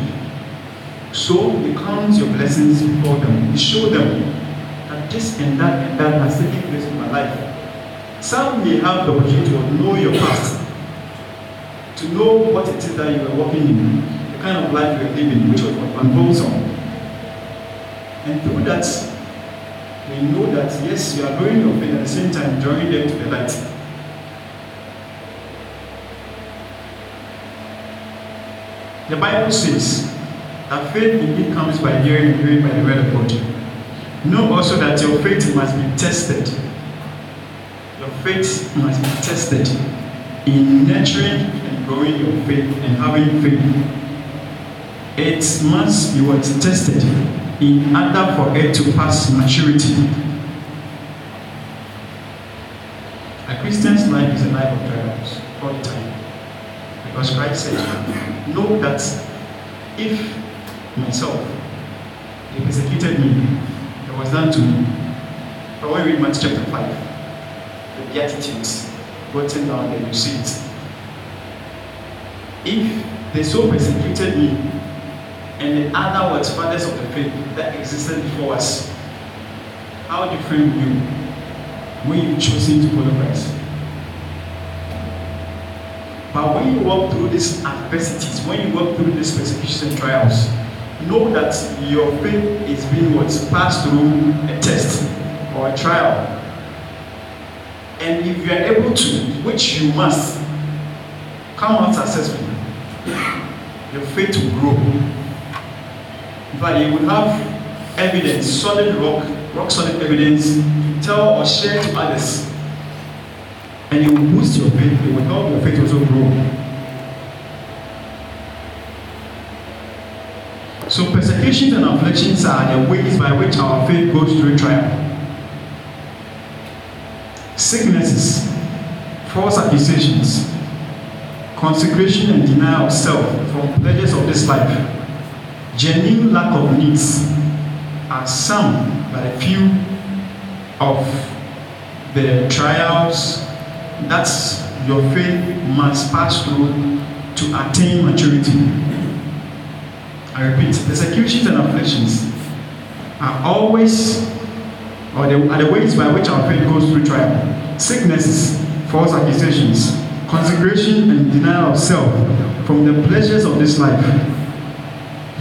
[SPEAKER 3] So you count your blessings before them. You show them that this and that and that has taken place in my life. Some may have the opportunity to know your past, to know what it is that you are walking in, the kind of life you were living, which was unwholesome. And through that, we know that yes, you are growing your faith at the same time drawing them to the light. The Bible says that faith indeed comes by hearing and hearing by the word of God. Know also that your faith must be tested. Your faith must be tested in nurturing and growing your faith and having faith. It must be what tested in order for it to pass maturity. A Christian's life is a life of trials all the time. Because Christ said, Know that if myself, they persecuted me, it was done to me. But when we read Matthew chapter 5, the Beatitudes, written down there, you see it. If they so persecuted me, and the other words, fathers of the faith that existed before us, how different you when you choosing to follow Christ? But when you walk through these adversities, when you walk through these persecutions and trials, know that your faith is being what passed through a test or a trial. And if you are able to, which you must, come out successfully, your faith will grow. But you will have evidence, solid rock, rock solid evidence to tell or share to others and it will boost your faith, it will help your faith also grow. So persecutions and afflictions are the ways by which our faith goes through trial. Sicknesses, false accusations, consecration and denial of self from pleasures of this life, genuine lack of needs are some but a few of the trials that your faith must pass through to attain maturity. I repeat, persecutions and afflictions are always, or the, are the ways by which our faith goes through trial. Sicknesses, false accusations, consecration and denial of self from the pleasures of this life,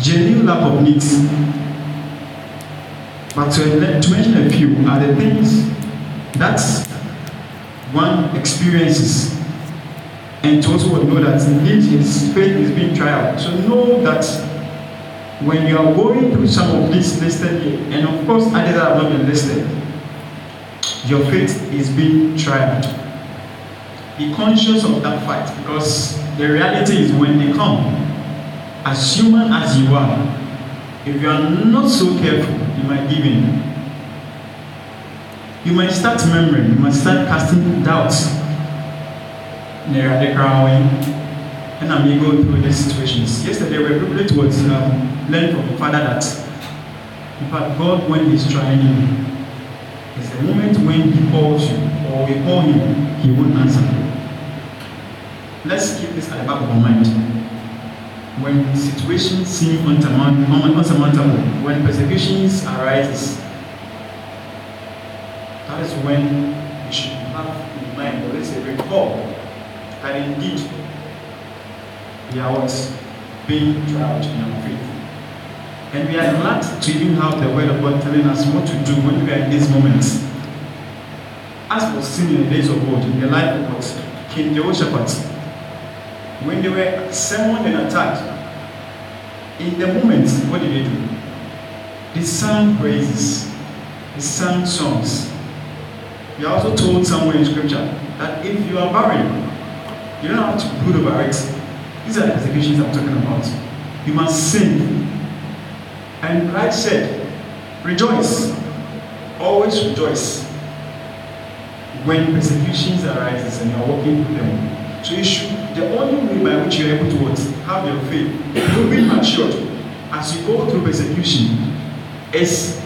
[SPEAKER 3] genuine lack of needs. But to, to mention a few are the things that one experiences and to also know that indeed his faith is being tried. So know that when you are going through some of these listed here, and of course others have not been listed, your faith is being tried. Be conscious of that fact because the reality is when they come, as human as you are, if you are not so careful, you might give in. You might start remembering, you might start casting doubts. Near the crowing, and I may go through these situations. Yesterday, we were privileged to um, learn from the father that, in fact, God, when He's trying you, is the moment when He calls you or we call Him, He won't answer. Let's keep this at the back of our mind. When situations seem unsurmountable, when persecutions arise, that is when we should have in mind, or let's say recall, that indeed we are what? Being tried in our faith. And we are glad to even have the word of God telling us what to do when we are in these moments. As was seen in the days of old, in the life of what? King Jehoshaphat, when they were summoned and attacked, in the moment, what did they do? They sang praises, they sang songs. We are also told somewhere in scripture that if you are barren, you don't have to brood over it. These are the persecutions I'm talking about. You must sing. And Christ said, Rejoice. Always rejoice. When persecutions arise and you're walking through them. So you should, the only way by which you're able to what, have your faith, to be matured as you go through persecution is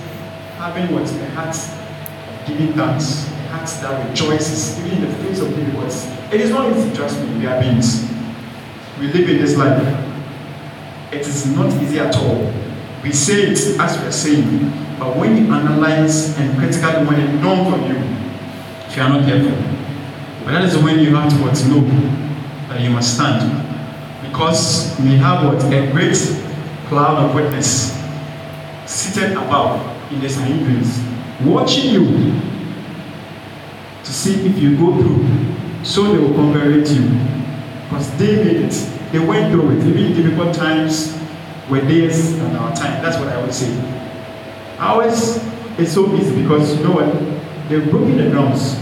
[SPEAKER 3] having what a heart giving thanks, a heart that rejoices even in the face of difficulties. It is not easy, trust me, we are beings. We live in this life. It is not easy at all. We say it as we are saying, but when you analyze and critically when it dawns on you, if you are not careful, but that is when you have to what know that you must stand. Because we have what? A great cloud of witness seated above in the place, watching you to see if you go through. So they will congratulate you. Because they made it. They went through it. Even difficult times were theirs than our time. That's what I would say. Ours is so easy because you know what? They've broken the grounds.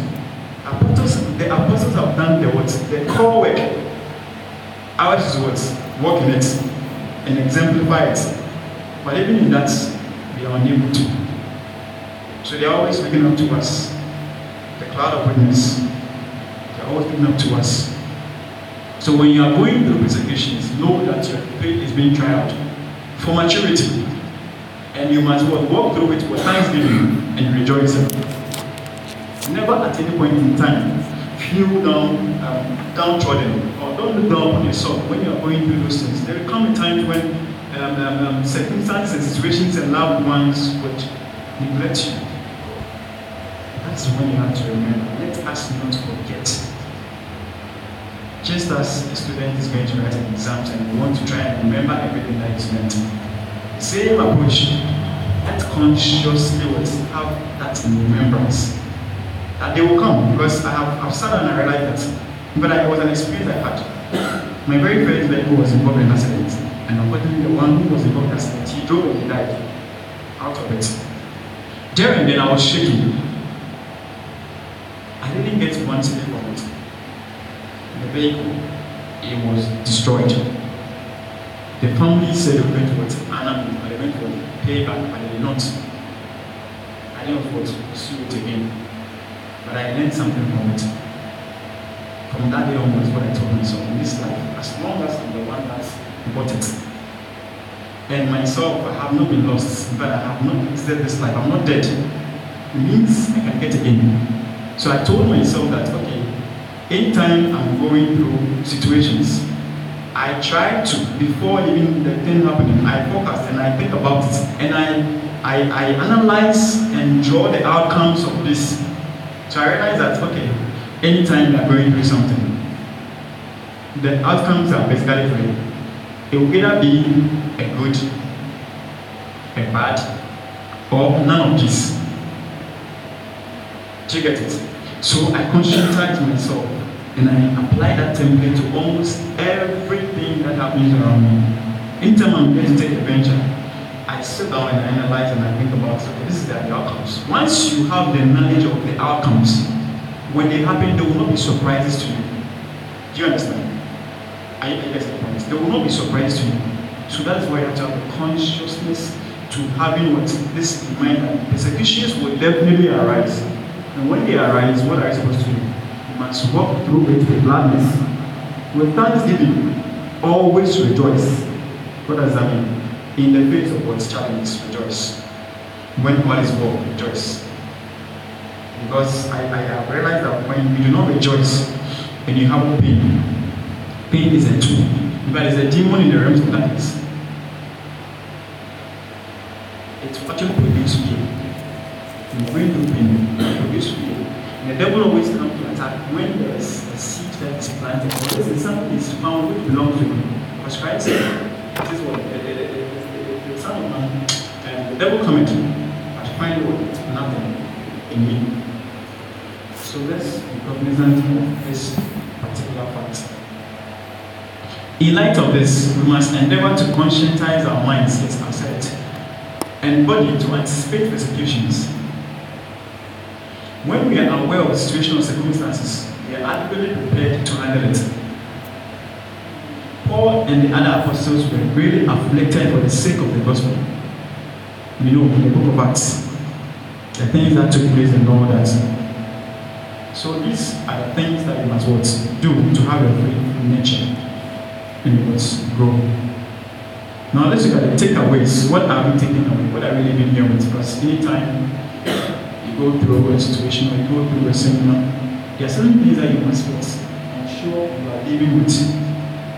[SPEAKER 3] Apostles, the apostles have done the what? The core work. Ours is what? Work in it and exemplify it. But even in that, we are unable to. So they are always looking up to us. The cloud of witness. They are always looking up to us. So when you are going through persecutions, know that your faith is being tried out for maturity. And you must what, walk through it with thanksgiving and rejoicing. Never at any point in time feel down, um, downtrodden or don't look down on yourself when you are going through those things. There will come a time when um, um, um, circumstances situations and loved ones would neglect you. That's when you have to remember. Let us not forget just as a student is going to write an exam and you want to try and remember everything that is learned. Same approach. Let consciously have that remembrance. That they will come because I have I've sat and I realized that. But I, it was an experience I had. My very first vehicle was involved in an accident. And unfortunately the one who was involved in the accident, he drove and he died out of it. There and then I was shaking. I didn't get one single from it the vehicle, it was destroyed. The family said they going to what? But they went to pay back, but they did not. I didn't want to pursue it again. But I learned something from it. From that day onwards, what I told myself in this life, as long as I'm the one that's it, and myself, I have not been lost, but I have not exited this life, I'm not dead. It means I can get again. So I told myself that, okay, anytime I'm going through situations, I try to, before even the thing happening, I focus and I think about it and I, I, I analyze and draw the outcomes of this. So I realize that, okay, anytime you're going through something, the outcomes are basically three. It will either be a good, a bad, or none of these. Do you get it? So I conscientize myself and I apply that template to almost everything that happens around me. Anytime I'm going to take a venture, I sit down and I analyze and I think about okay, this is the outcomes. Once you have the knowledge of the outcomes, when they happen, they will not be surprises to you. Do you understand? I, guess the point. They will not be surprises to you. So that's why you have to have the consciousness to having what this in mind that persecutions will definitely arise. And when they arise, what are you supposed to do? You must walk through it with gladness. With thanksgiving, always rejoice. What does that mean? In the face of what's challenges, rejoice. When all is rejoice. Because I, I have realized that when you do not rejoice and you have pain, pain is a tool. But it's a demon in the realms of darkness. It's actually produce fear. When you're going through pain, produce fear. And the devil always comes to attack when there is a seed that is planted, or something is found which belongs to him. Because Christ this is what and the devil cometh, but find what? Nothing in me. So let's be cognizant of this particular fact. In light of this, we must endeavor to conscientize our minds, yes, I've said and body to anticipate persecutions. When we are aware of situational circumstances, we are adequately prepared to handle it. Paul and the other apostles were really afflicted for the sake of the gospel. You know, in the book of Acts, the things that took place and all that. So these are the things that you must what, do to have a free nature and you must grow. Now let's look at the takeaways. What are we taking away? What are we living here with? Because anytime you go through a situation or you go through a seminar, there are certain things that you must first ensure you are living with.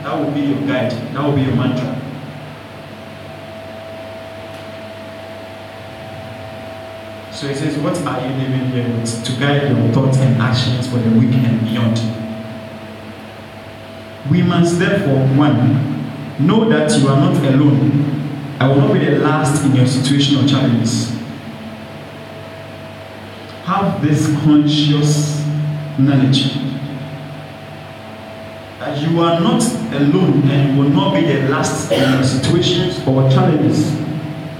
[SPEAKER 3] That will be your guide. That will be your mantra. So it says, what are you living here with to guide your thoughts and actions for the week and beyond? We must therefore, one, know that you are not alone. I will not be the last in your situation or challenges. Have this conscious knowledge you are not alone and you will not be the last in your situations or challenges.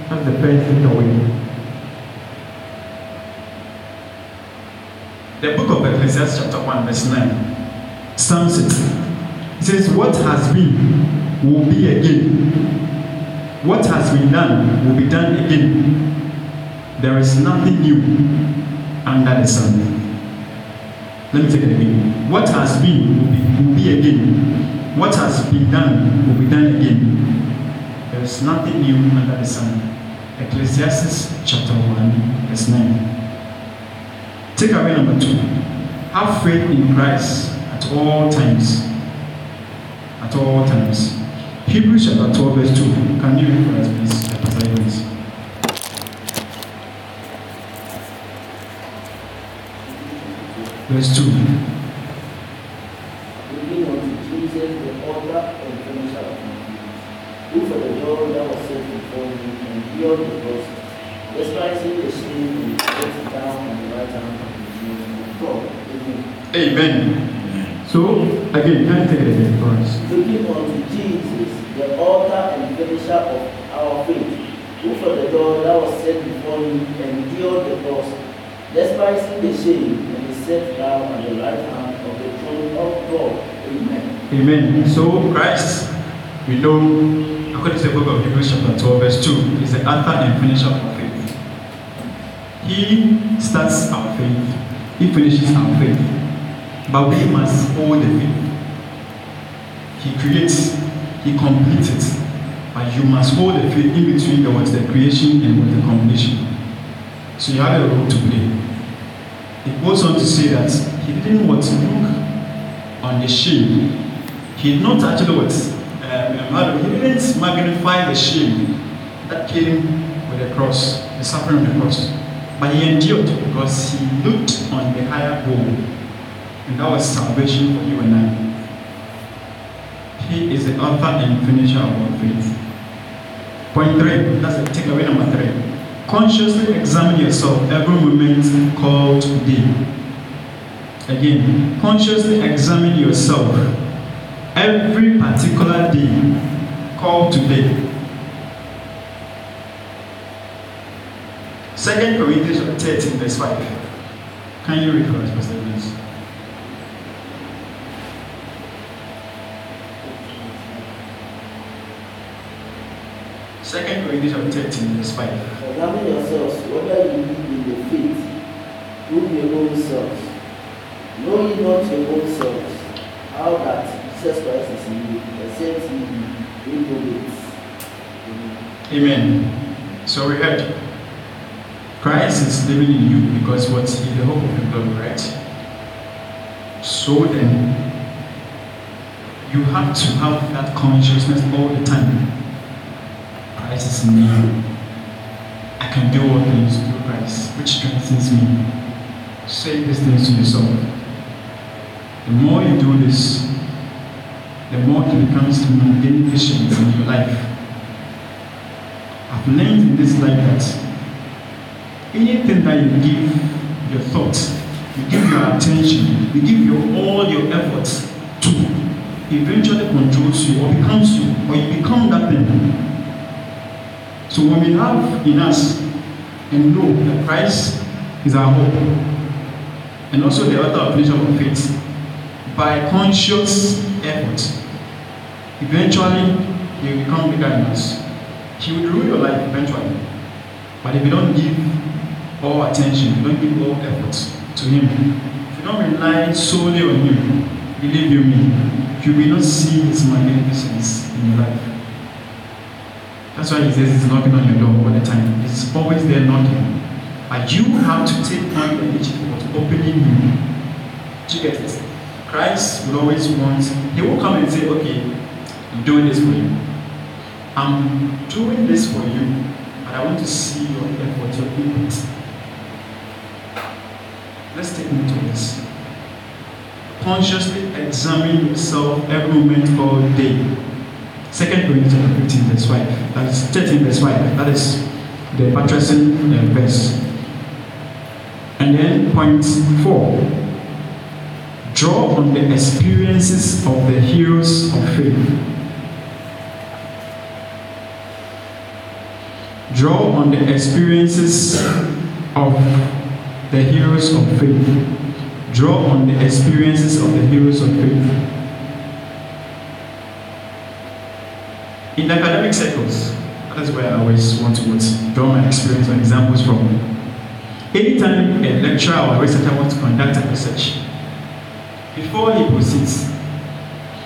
[SPEAKER 3] That's the first thing away. The book of Ecclesiastes, chapter 1, verse 9, sums it. It says, What has been will be again. What has been done will be done again. There is nothing new under the sun. Let me take it again. What has been will be, will be again. What has been done will be done again. There is nothing new under the sun. Ecclesiastes chapter 1, verse 9. Take away number two. Have faith in Christ at all times. At all times. Hebrews chapter 12, verse 2. Can you read us, please? Pastor Evans. Verse 2.
[SPEAKER 2] Looking unto Jesus, the author and finisher of my faith, who for the joy that was set before him endured the cross, despising the shame, and down on the right hand of the throne of God. Amen.
[SPEAKER 3] Amen. So, again, can you take it again for us?
[SPEAKER 2] Looking unto Jesus, the author and finisher of our faith, who for the joy that was set before him endured the cross, despising the shame, set down on the right hand of the throne of God. Amen.
[SPEAKER 3] Amen. So Christ, we know, according to the book of Hebrews chapter 12, verse 2, is the author and finisher of faith. He starts our faith, he finishes our faith. But we must hold the faith. He creates, he completes it. But you must hold the faith in between the, the creation and the completion. So you have a role to play. It goes on to say that he didn't want to look on the shame. He did not actually what um, um, he didn't magnify the shame that came with the cross, the suffering of the cross. But he endured because he looked on the higher goal. And that was salvation for you and I. He is the author and finisher of our faith. Point three, that's the takeaway number three. Consciously examine yourself every moment called today. Again, consciously examine yourself every particular day called today. Second Corinthians chapter 13, verse 5. Can you read for us, Pastor Second Corinthians chapter 13, verse 5.
[SPEAKER 2] Examine yourselves whether you live in the faith, prove your own selves. Know ye not your own selves, how that Jesus Christ is in you, except ye be reprobate. Amen.
[SPEAKER 3] Amen. So we heard Christ is living in you because what he the hope of the glory, right? So then you have to have that consciousness all the time. Christ is in me. I can do all things through Christ, which strengthens me. Say these things to yourself. The more you do this, the more it becomes beneficent in your life. I've learned in this life that anything that you give your thoughts, you give your attention, you give your all your efforts to, eventually controls you or becomes you, or you become that thing. So when we have in us and know that Christ is our hope, and also the author of of faith, by conscious effort, eventually he will become bigger in us. He will rule your life eventually. But if you don't give all attention, you don't give all effort to him, if you don't rely solely on him, believe you me, you will not see his magnificence in your life. That's why he says he's knocking on your door all the time. He's always there knocking. But you have to take initiative to opening you. Do you get it? Christ will always want, he will come and say, okay, I'm doing this for you. I'm doing this for you, but I want to see your effort, your input. Let's take note of this. consciously examine yourself every moment all day. Second Corinthians chapter 15 verse 5. That is 13 verse 5. That is the buttressing verse. And then point four. Draw on the experiences of the heroes of faith. Draw on the experiences of the heroes of faith. Draw on the experiences of the heroes of faith. In academic circles, that is where I always want to draw my experience or examples from. Anytime a lecturer or a researcher wants to conduct a research, before he proceeds,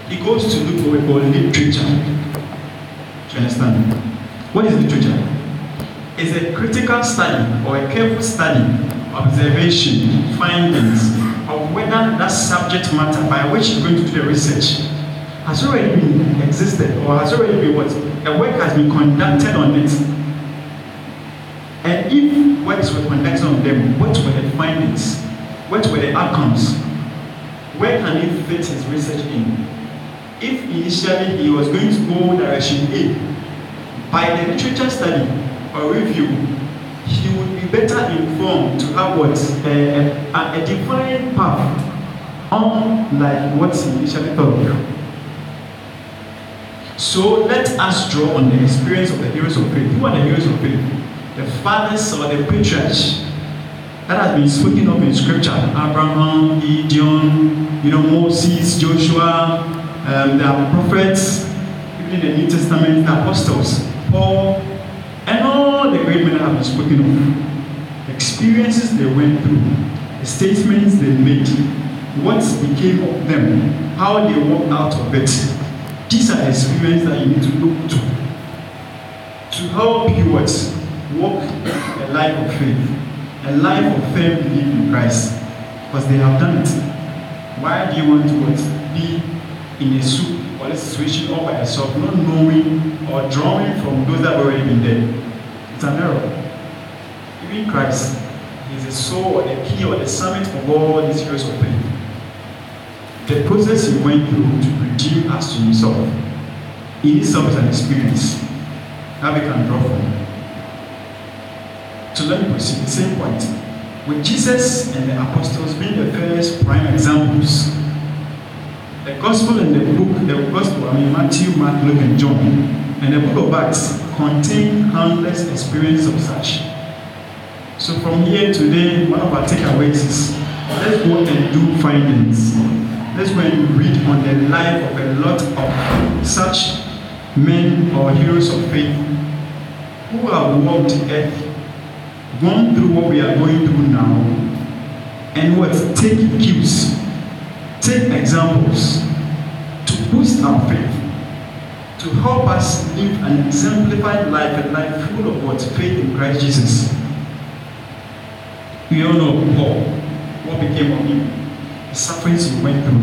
[SPEAKER 3] he goes to look for what we call literature. Do you understand? What is literature? It's a critical study or a careful study, observation, findings of whether that subject matter by which you're going to do the research has already been existed or has already been what a work has been conducted on it. And if works were conducted on them, what were the findings? What were the outcomes? Where can he fit his research in? If initially he was going to go direction A, by the literature study or review, he would be better informed to have what a, a, a defined path on like what he initially thought. So let us draw on the experience of the heroes of faith. Who are the heroes of faith? The fathers or the patriarchs that has been spoken of in scripture. Abraham, Gideon, you know, Moses, Joshua, um, the prophets, even in the New Testament, the apostles, Paul, and all the great men that have been spoken of. Experiences they went through, the statements they made, what became of them, how they walked out of it. These are experiences that you need to look to to help you what walk a life of faith, a life of faith belief in Christ, because they have done it. Why do you want to what, be in a soup or a situation all by yourself, not knowing or drawing from those that have already been there? It's an error. Even Christ is the soul or the key or the summit of all these heroes of faith. The process he went through to redeem us to himself in itself is an experience that we can draw from. So let me proceed. Same point. With Jesus and the apostles being the first prime examples, the gospel and the book, the gospel, I mean Matthew, Mark, Luke, and John, and the book of Acts contain countless experiences of such. So from here today, one of our takeaways is let's go and do findings. Let's go and read on the life of a lot of such men or heroes of faith who have walked earth, gone through what we are going through now, and what take cues, take examples to boost our faith, to help us live an exemplified life, a life full of what faith in Christ Jesus. We all know Paul, what became of him, the sufferings he went through,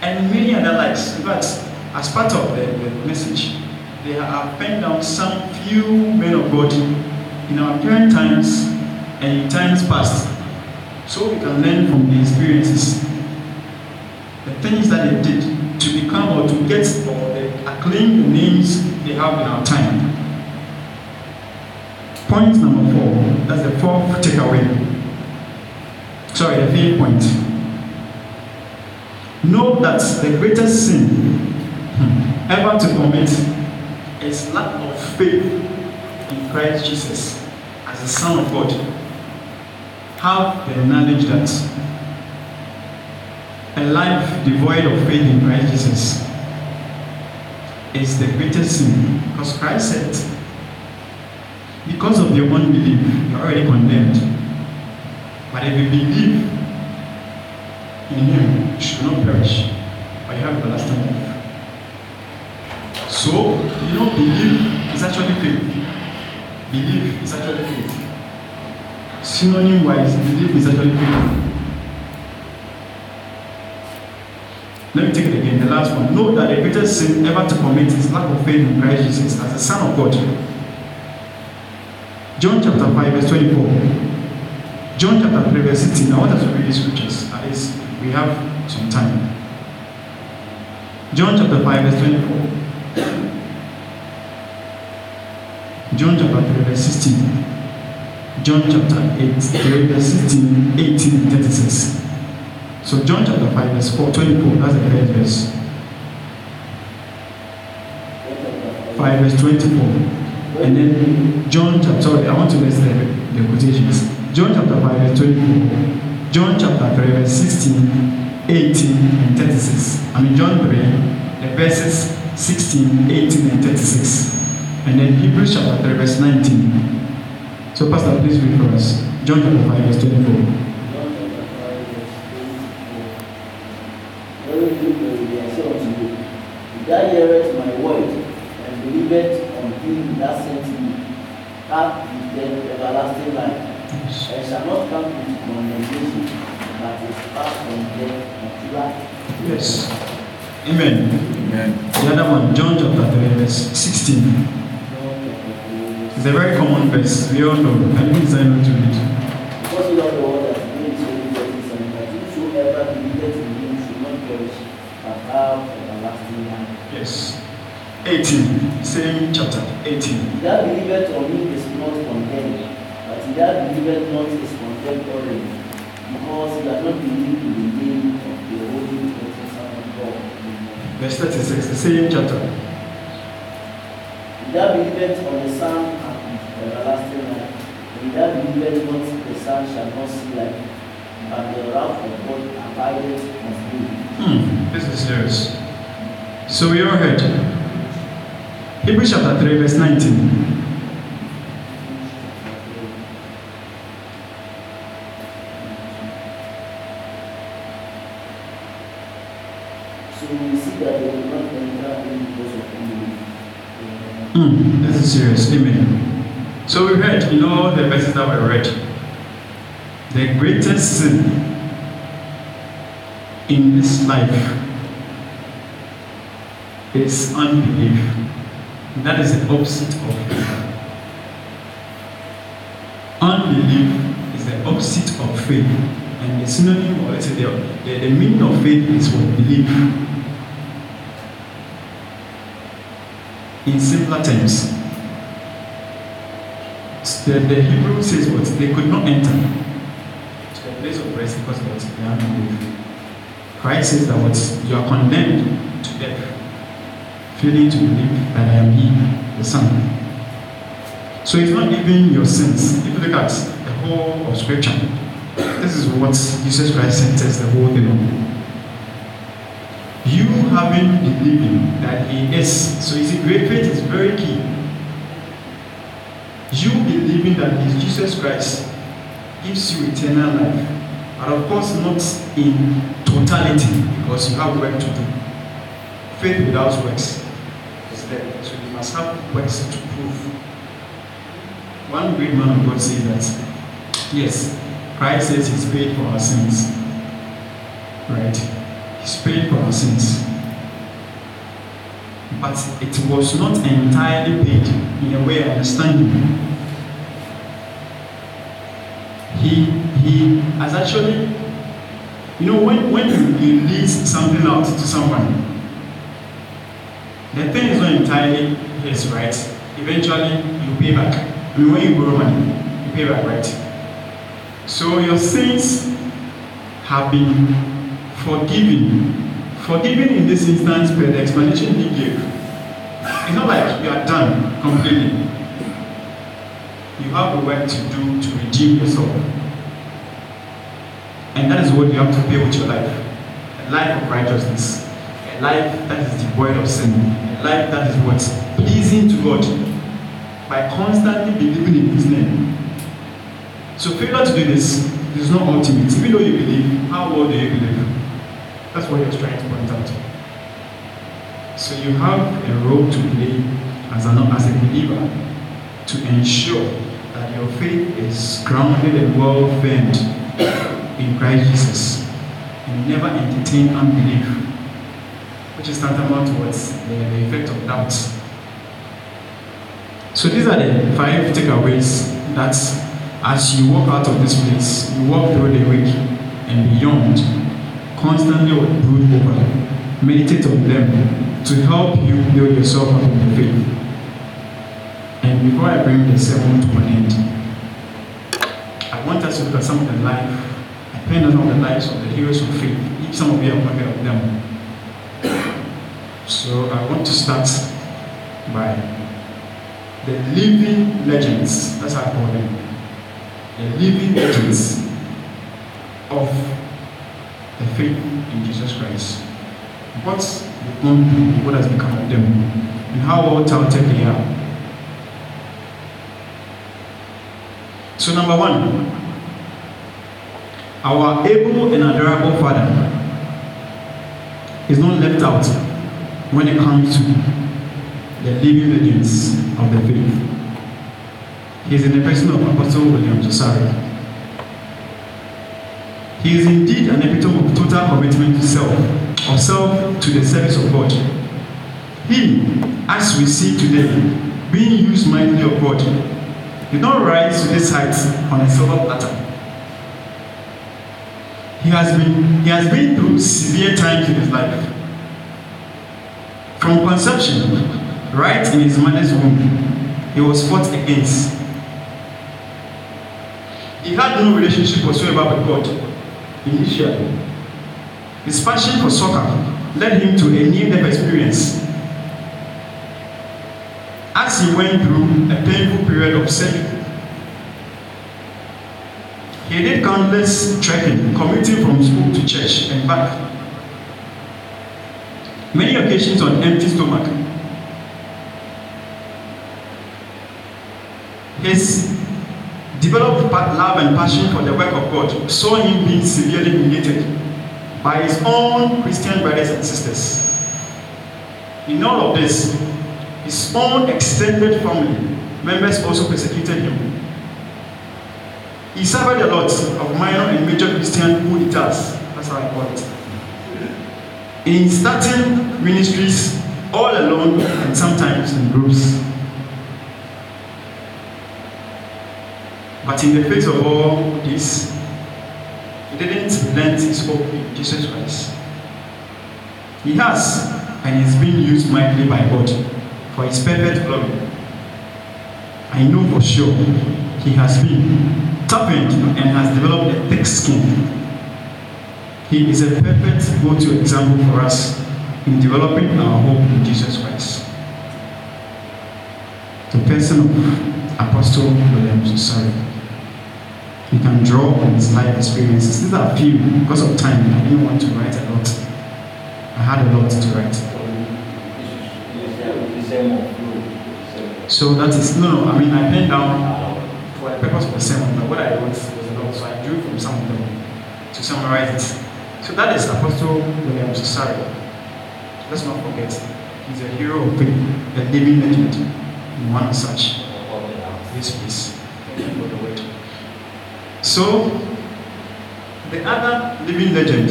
[SPEAKER 3] and many other lives. In fact, as part of the, the message, they have penned down some few men of God in our current times and in times past, so we can learn from the experiences, the things that they did to become or to get or the acclaim the names they have in our time. Point number four, that's the fourth takeaway. Sorry, the fifth point. Know that the greatest sin hmm, ever to commit is lack of faith in Christ Jesus as the Son of God. Have the knowledge that a life devoid of faith in Christ Jesus is the greatest sin. Because Christ said, because of your unbelief, you're already condemned. But if you believe in Him, you should not perish, but you have everlasting life. So, you know, believe is actually faith. Believe is actually faith. Synonym wise, believe is actually faith. Let me take it again, the last one. Know that the greatest sin ever to commit is lack of faith in Christ Jesus as the Son of God. John chapter 5, verse 24. John chapter 3, verse 16. I want us to read these scriptures. At least we have some time. John chapter 5, verse 24. John chapter 3, verse 16. John chapter 8, 3, verse 16, 18, 36. So John chapter 5, verse 4, 24, that's the first verse. 5, verse 24. And then John chapter, sorry, I want to list the, the quotations. John chapter 5, verse 24. John chapter 3, verse 16, 18, and 36. I mean, John 3, the verses 16, 18, and 36. And then Hebrews chapter 3, verse 19. So, Pastor, please read for us. John chapter 5, verse 24.
[SPEAKER 2] Very good, very I say unto you, if thou hearest my word, and believest on him that sent me, hath the everlasting life, and shall not come into condemnation, but is passed from death.
[SPEAKER 3] Yes. Amen.
[SPEAKER 5] Amen.
[SPEAKER 3] The other one, John chapter 3, verse 16. It's a very common verse. We all know. I didn't design not to read.
[SPEAKER 2] Because you are the one that made so different and that whosoever believeth in him should not perish, but have everlasting life.
[SPEAKER 3] Yes. 18. Same chapter. 18.
[SPEAKER 2] He that believeth on him is not condemned, that believeth not is condemned already, because he has not believed in the name of the Holy Son of God.
[SPEAKER 3] Verse 36. The same chapter.
[SPEAKER 2] He that believeth on the Son hath everlasting life, he that believeth not the Son shall not see life, but the wrath of God abideth on him.
[SPEAKER 3] Hmm. This is serious. So we all heard. Hebrews chapter 3, verse 19. Serious. Amen. So we heard in all the verses that we read. The greatest sin in this life is unbelief. That is the opposite of faith. Unbelief is the opposite of faith. And the synonym or the, the, the meaning of faith is what belief. In simpler terms, the, the Hebrew says what they could not enter to the place of rest because of what they are unbelief. Christ says that what you are condemned to death, failing to believe that I am He, the Son. So it's not even your sins. If you look at the whole of Scripture, this is what Jesus Christ centers the whole thing on. You having believing that He is. So you see, great faith is very key. You believing that Jesus Christ gives you eternal life. But of course, not in totality, because you have work to do. Faith without works is dead. So you must have works to prove. One great man of God says that, yes, Christ says He's paid for our sins. Right? He's paid for our sins. But it was not entirely paid in a way I understand you. He he has actually you know when, when you, you lease something out to someone, the thing is not entirely his, right? Eventually you pay back. I mean when you borrow money, you pay back, right? So your sins have been forgiven. Forgiven in this instance per the explanation he gave. It's not like you are done completely. You have the work to do to redeem yourself. And that is what you have to pay with your life. A life of righteousness. A life that is devoid of sin. A life that is what? Pleasing to God. By constantly believing in his name. So failure to do this is not ultimate. Even though you believe, how well do you believe? That's what he was trying to point out. So you have a role to play as, an, as a believer to ensure your faith is grounded and well firmed in Christ Jesus. And never entertain unbelief, which is tantamount towards the, the effect of doubt. So these are the five takeaways that As you walk out of this place, you walk through the week and beyond, constantly brood over, meditate on them to help you build yourself up in the faith. And before I bring the sermon to an end, I want us to look at some of the life, I of the lives of the heroes of faith. If some of you have heard of them. So I want to start by the living legends. That's how I call them. The living legends of the faith in Jesus Christ. What's gone what has become of them, and how well talented they are. So, number one, our able and adorable Father is not left out when it comes to the living legends of the faith. He is in the person of Apostle William Josari. He is indeed an epitome of total commitment to self, of self to the service of God. He, as we see today, being used mightily of God, did not rise to this height on a silver platter. He has been he has been through severe times in his life. From conception, right in his mother's womb, he was fought against. He had no relationship whatsoever with God initially. His passion for soccer led him to a near-death experience as he went through a painful period of surgery. He did countless trekking, commuting from school to church and back. Many occasions on empty stomach. His developed love and passion for the work of God saw him being severely humiliated by his own Christian brothers and sisters. In all of this, his own extended family members also persecuted him. He suffered a lot of minor and major Christian coup that's how I call it, in starting ministries all alone and sometimes in groups. But in the face of all this, he didn't relent his hope in Jesus Christ. He has and is being used mightily by God for his perfect glory. I know for sure he has been toughened and has developed a thick skin. He is a perfect go-to example for us in developing our hope in Jesus Christ. The person of Apostle William Sorry. You can draw on his life experiences. These are few because of time. I didn't want to write a lot. I had a lot to write. So that is no, no. I mean, I penned down for the purpose of the sermon, but what I wrote was a lot, so I drew from some of them to summarize it. So that is Apostle William Sorry. Let's not forget, he's a hero of faith, a living legend, and one such. You for the. So, the other living legend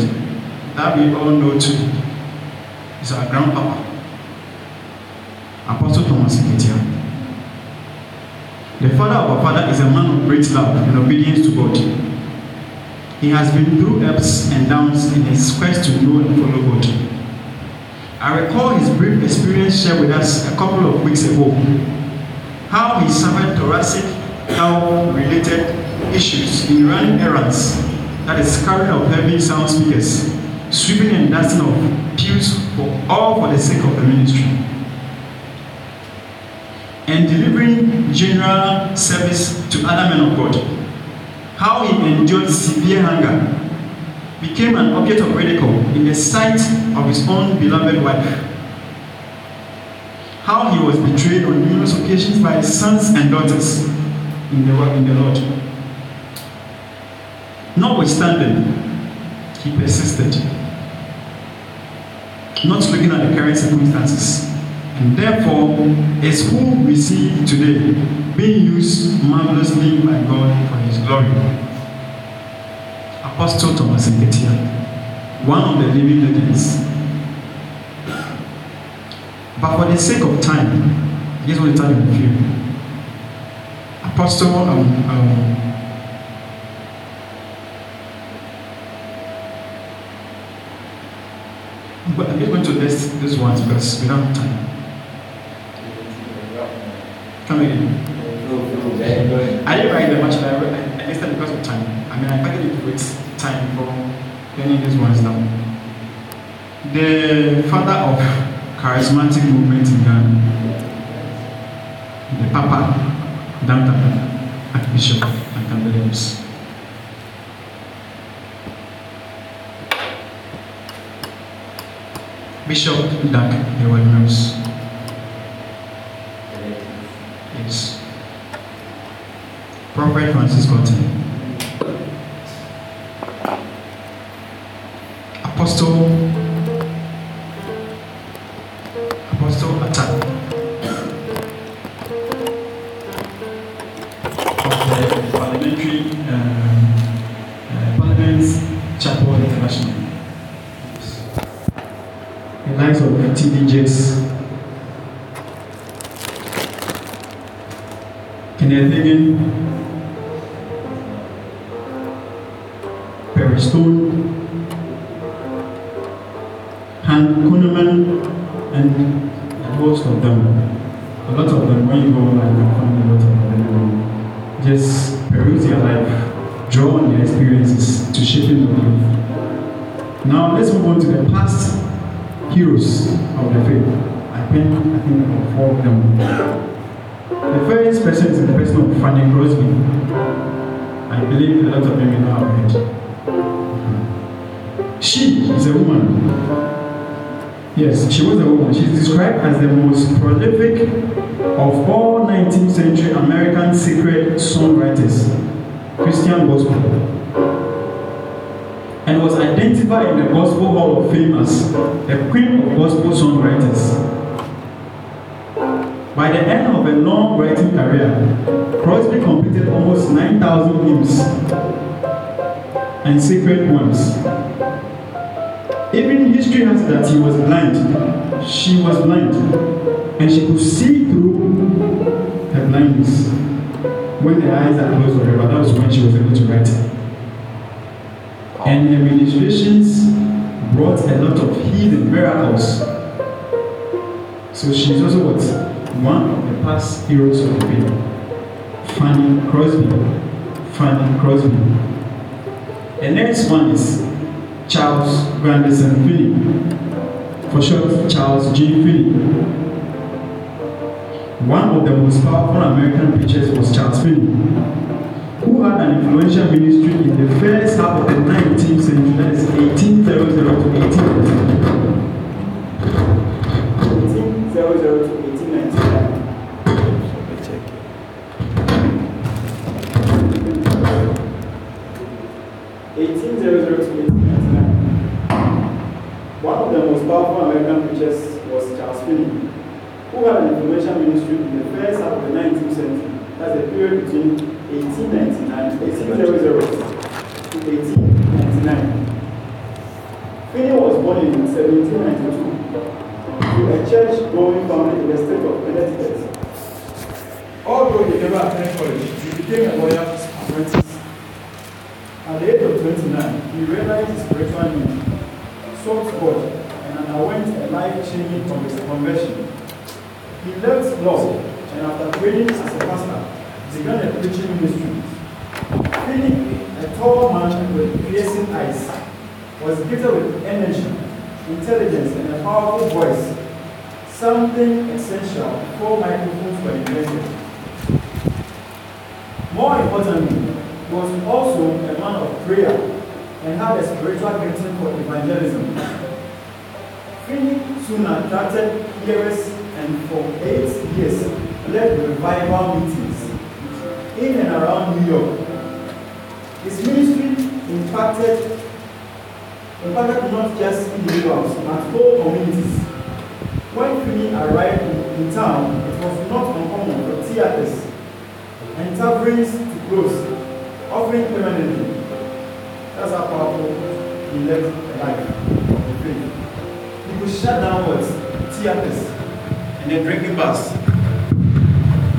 [SPEAKER 3] that we all know too is our grandpapa, Apostle Thomas Nketia. The father of our father is a man of great love and obedience to God. He has been through ups and downs in his quest to know and follow God. I recall his brief experience shared with us a couple of weeks ago. How he suffered thoracic health related issues in running errands, that is, carrying of heavy sound speakers, sweeping and dusting of pews for all for the sake of the ministry, and delivering general service to other men of God. How he endured severe hunger, became an object of ridicule in the sight of his own beloved wife. How he was betrayed on numerous occasions by his sons and daughters in the, work in the Lord. Notwithstanding, he persisted, not looking at the current circumstances, Therefore, is who we see today being used marvelously by God for His glory. Apostle Thomas Nketia, one of the living legends. But for the sake of time, here's what the time with you. Apostle um, um, I'm going to list this one because we don't have time. Come in. I didn't write that much, but I, I listed because of time. I mean, I started it with time for learning these ones now. The father of charismatic movement in Ghana, the Papa, Danta, Archbishop Akandelemus. Bishop Doug Ewell Prophet Francis Cotton.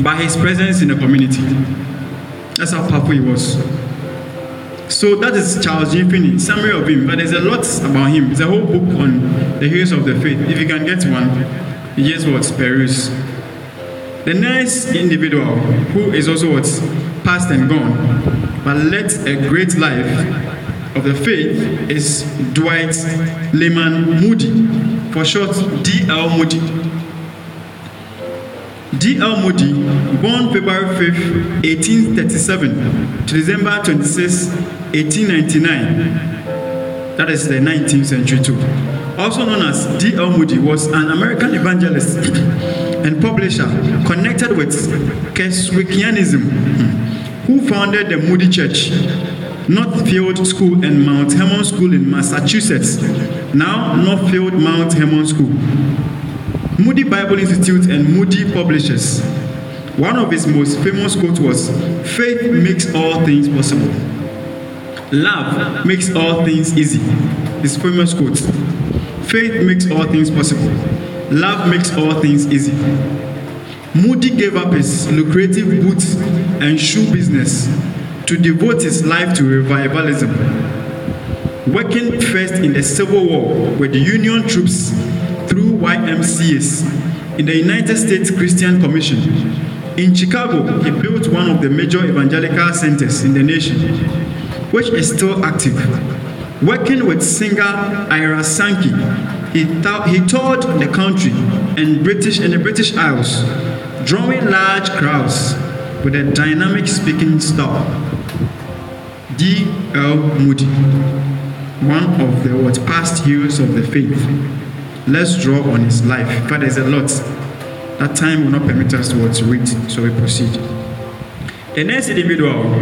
[SPEAKER 3] by his presence in the community. That's how powerful he was. So that is Charles G. Finney, summary of him. But there's a lot about him. There's a whole book on the heroes of the faith. If you can get one, you just what peruse. The next individual who is also what past and gone, but led a great life of the faith is Dwight Lyman Moody, for short D.L. Moody. D.L. Moody, born February 5, 1837 to December 26, 1899. That is the 19th century too. Also known as D.L. Moody, was an American evangelist [coughs] and publisher connected with Keswickianism, hmm, who founded the Moody Church, Northfield School, and Mount Hermon School in Massachusetts, now Northfield Mount Hermon School. Moody Bible Institute and Moody Publishers. One of his most famous quotes was Faith makes all things possible. Love makes all things easy. His famous quote Faith makes all things possible. Love makes all things easy. Moody gave up his lucrative boots and shoe business to devote his life to revivalism. Working first in the Civil War with the Union troops YMCAs in the United States Christian Commission. In Chicago, he built one of the major evangelical centers in the nation, which is still active. Working with singer Ira Sankey, he, he toured the country and British and the British Isles, drawing large crowds with a dynamic speaking style. D. L. Moody, one of the what past heroes of the faith. Let's draw on his life. But there's a lot. That time will not permit us to read, so we proceed. The next individual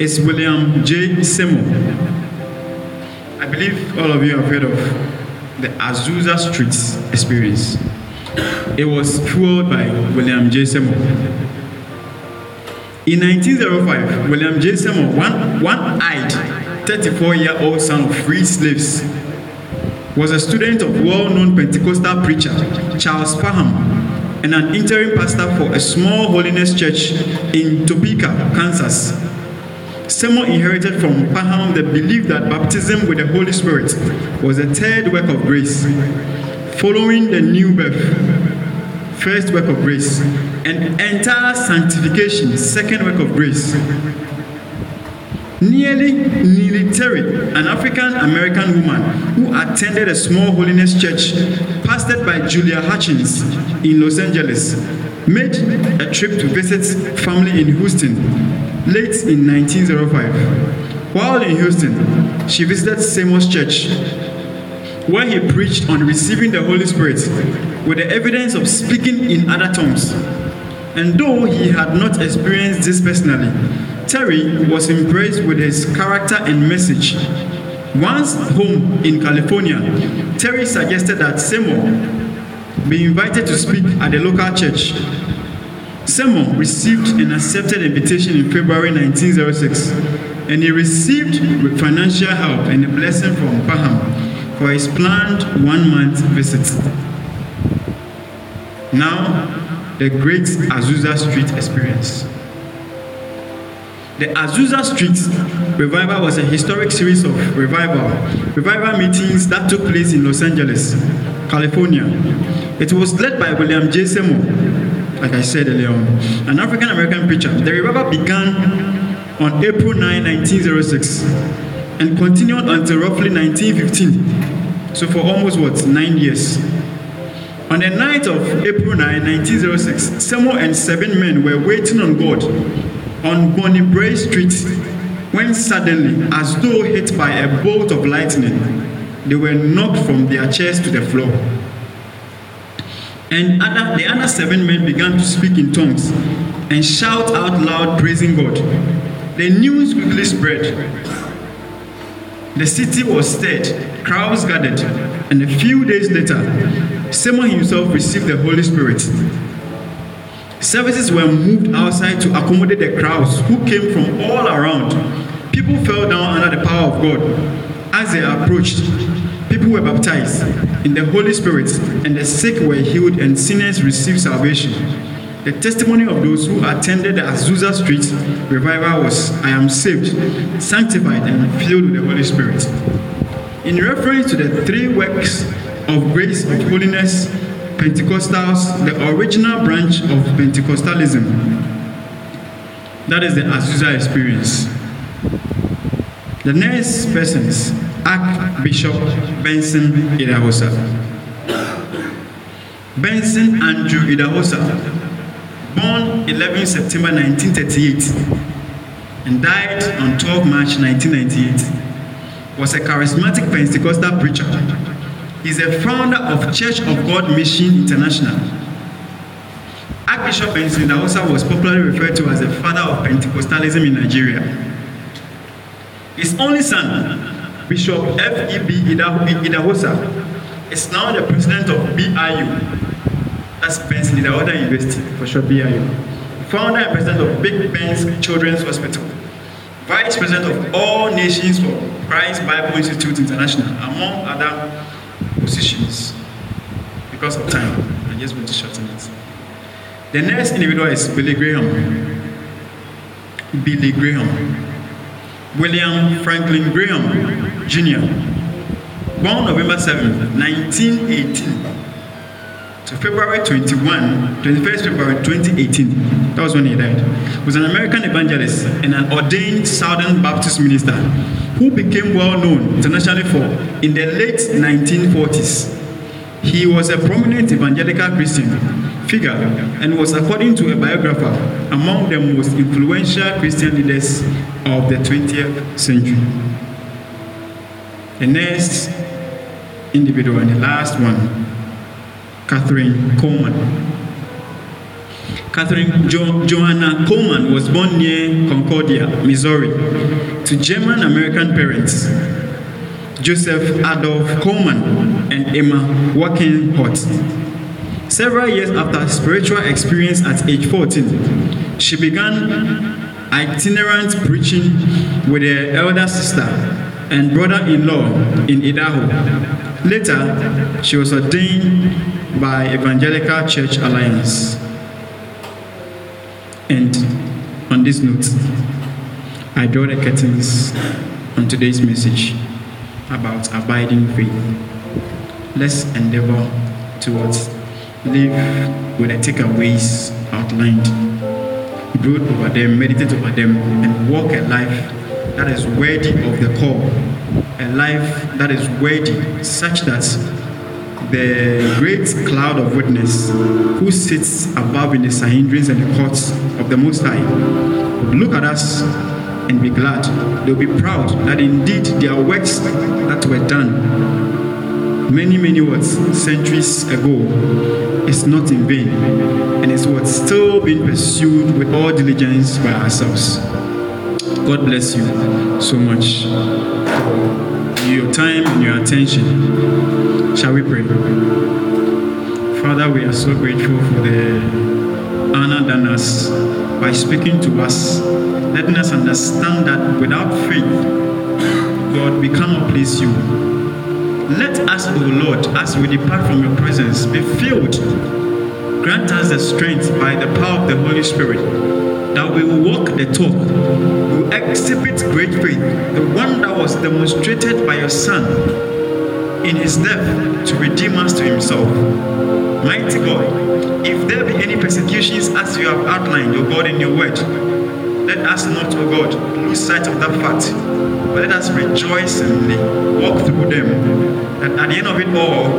[SPEAKER 3] is William J. Seymour. I believe all of you have heard of the Azusa Streets experience. It was fueled by William J. Seymour. In 1905, William J. Seymour, one, one-eyed 34-year-old son of free slaves, was a student of well-known Pentecostal preacher Charles Parham and an interim pastor for a small holiness church in Topeka, Kansas. Seymour inherited from Parham the belief that baptism with the Holy Spirit was a third work of grace, following the new birth, first work of grace, and entire sanctification, second work of grace. Nearly Neely Terry, an African American woman who attended a small holiness church pastored by Julia Hutchins in Los Angeles, made a trip to visit family in Houston late in 1905. While in Houston, she visited Seymour's church, where he preached on receiving the Holy Spirit with the evidence of speaking in other tongues. And though he had not experienced this personally, Terry was impressed with his character and message. Once home in California, Terry suggested that Seymour be invited to speak at the local church. Seymour received an accepted invitation in February 1906, and he received financial help and a blessing from Parham for his planned one month visit. Now, the Great Azusa Street Experience. The Azusa Street Revival was a historic series of revival, revival meetings that took place in Los Angeles, California. It was led by William J. Seymour, like I said earlier on, an African American preacher. The revival began on April 9, 1906, and continued until roughly 1915. So for almost what nine years. On the night of April 9, 1906, Seymour and seven men were waiting on God on Bonnie Brae Street when suddenly, as though hit by a bolt of lightning, they were knocked from their chairs to the floor. And other, the other seven men began to speak in tongues and shout out loud, praising God. The news quickly spread. The city was stirred, crowds gathered, and a few days later, Seymour himself received the Holy Spirit. Services were moved outside to accommodate the crowds who came from all around. People fell down under the power of God. As they approached, people were baptized in the Holy Spirit, and the sick were healed, and sinners received salvation. The testimony of those who attended the Azusa Street revival was I am saved, sanctified, and filled with the Holy Spirit. In reference to the three works of grace of holiness, Pentecostals, the original branch of Pentecostalism, that is the Azusa experience. The next persons, Archbishop Benson Idahosa. Benson Andrew Idahosa, born 11 September 1938 and died on 12 March 1998, was a charismatic Pentecostal preacher. He's a founder of Church of God Mission International. Archbishop Benson Idahosa was popularly referred to as the father of Pentecostalism in Nigeria. His only son, Bishop F.E.B. Idahosa, is now the president of BIU, that's Benson Idahosa University, for short BIU, founder and president of Big Ben's Children's Hospital, vice president of All Nations for Christ Bible Institute International, among other positions. Because of time, I just want to shorten it. The next individual is Billy Graham. Billy Graham. William Franklin Graham Jr., born November 7, 1918 to February 21, 21st February 2018, that was when he died, was an American evangelist and an ordained Southern Baptist minister who became well known internationally for in the late 1940s. He was a prominent evangelical Christian figure and was, according to a biographer, among the most influential Christian leaders of the 20th century. The next individual and the last one, Kathryn Kuhlman. Kathryn jo- Johanna Kuhlman was born near Concordia, Missouri, to German American parents, Joseph Adolf Kuhlman and Emma Walkenhorst. Several years after spiritual experience at age 14, she began itinerant preaching with her elder sister and brother-in-law in Idaho. Later, she was ordained by Evangelical Church Alliance. And on this note, I draw the curtains on today's message about abiding faith. Let's endeavor towards live with the takeaways outlined. Brood over them, meditate over them, and walk a life that is worthy of the call. A life that is worthy, such that the great cloud of witness who sits above in the Sanhedrins and the courts of the Most High look at us and be glad. They'll be proud that indeed their works that were done many, many words centuries ago is not in vain and is what's still being pursued with all diligence by ourselves. God bless you so much your time and your attention. Shall we pray? Father, we are so grateful for the honor done us by speaking to us, letting us understand that without faith, God, we cannot please you. Let us, O Lord, as we depart from your presence, be filled. Grant us the strength by the power of the Holy Spirit that we will walk the talk, we will exhibit great faith, the one that was demonstrated by your Son in his death to redeem us to himself. Mighty God, if there be any persecutions as you have outlined, O God, in your word, let us not, O God, lose sight of that fact, but let us rejoice and walk through them. That at the end of it all,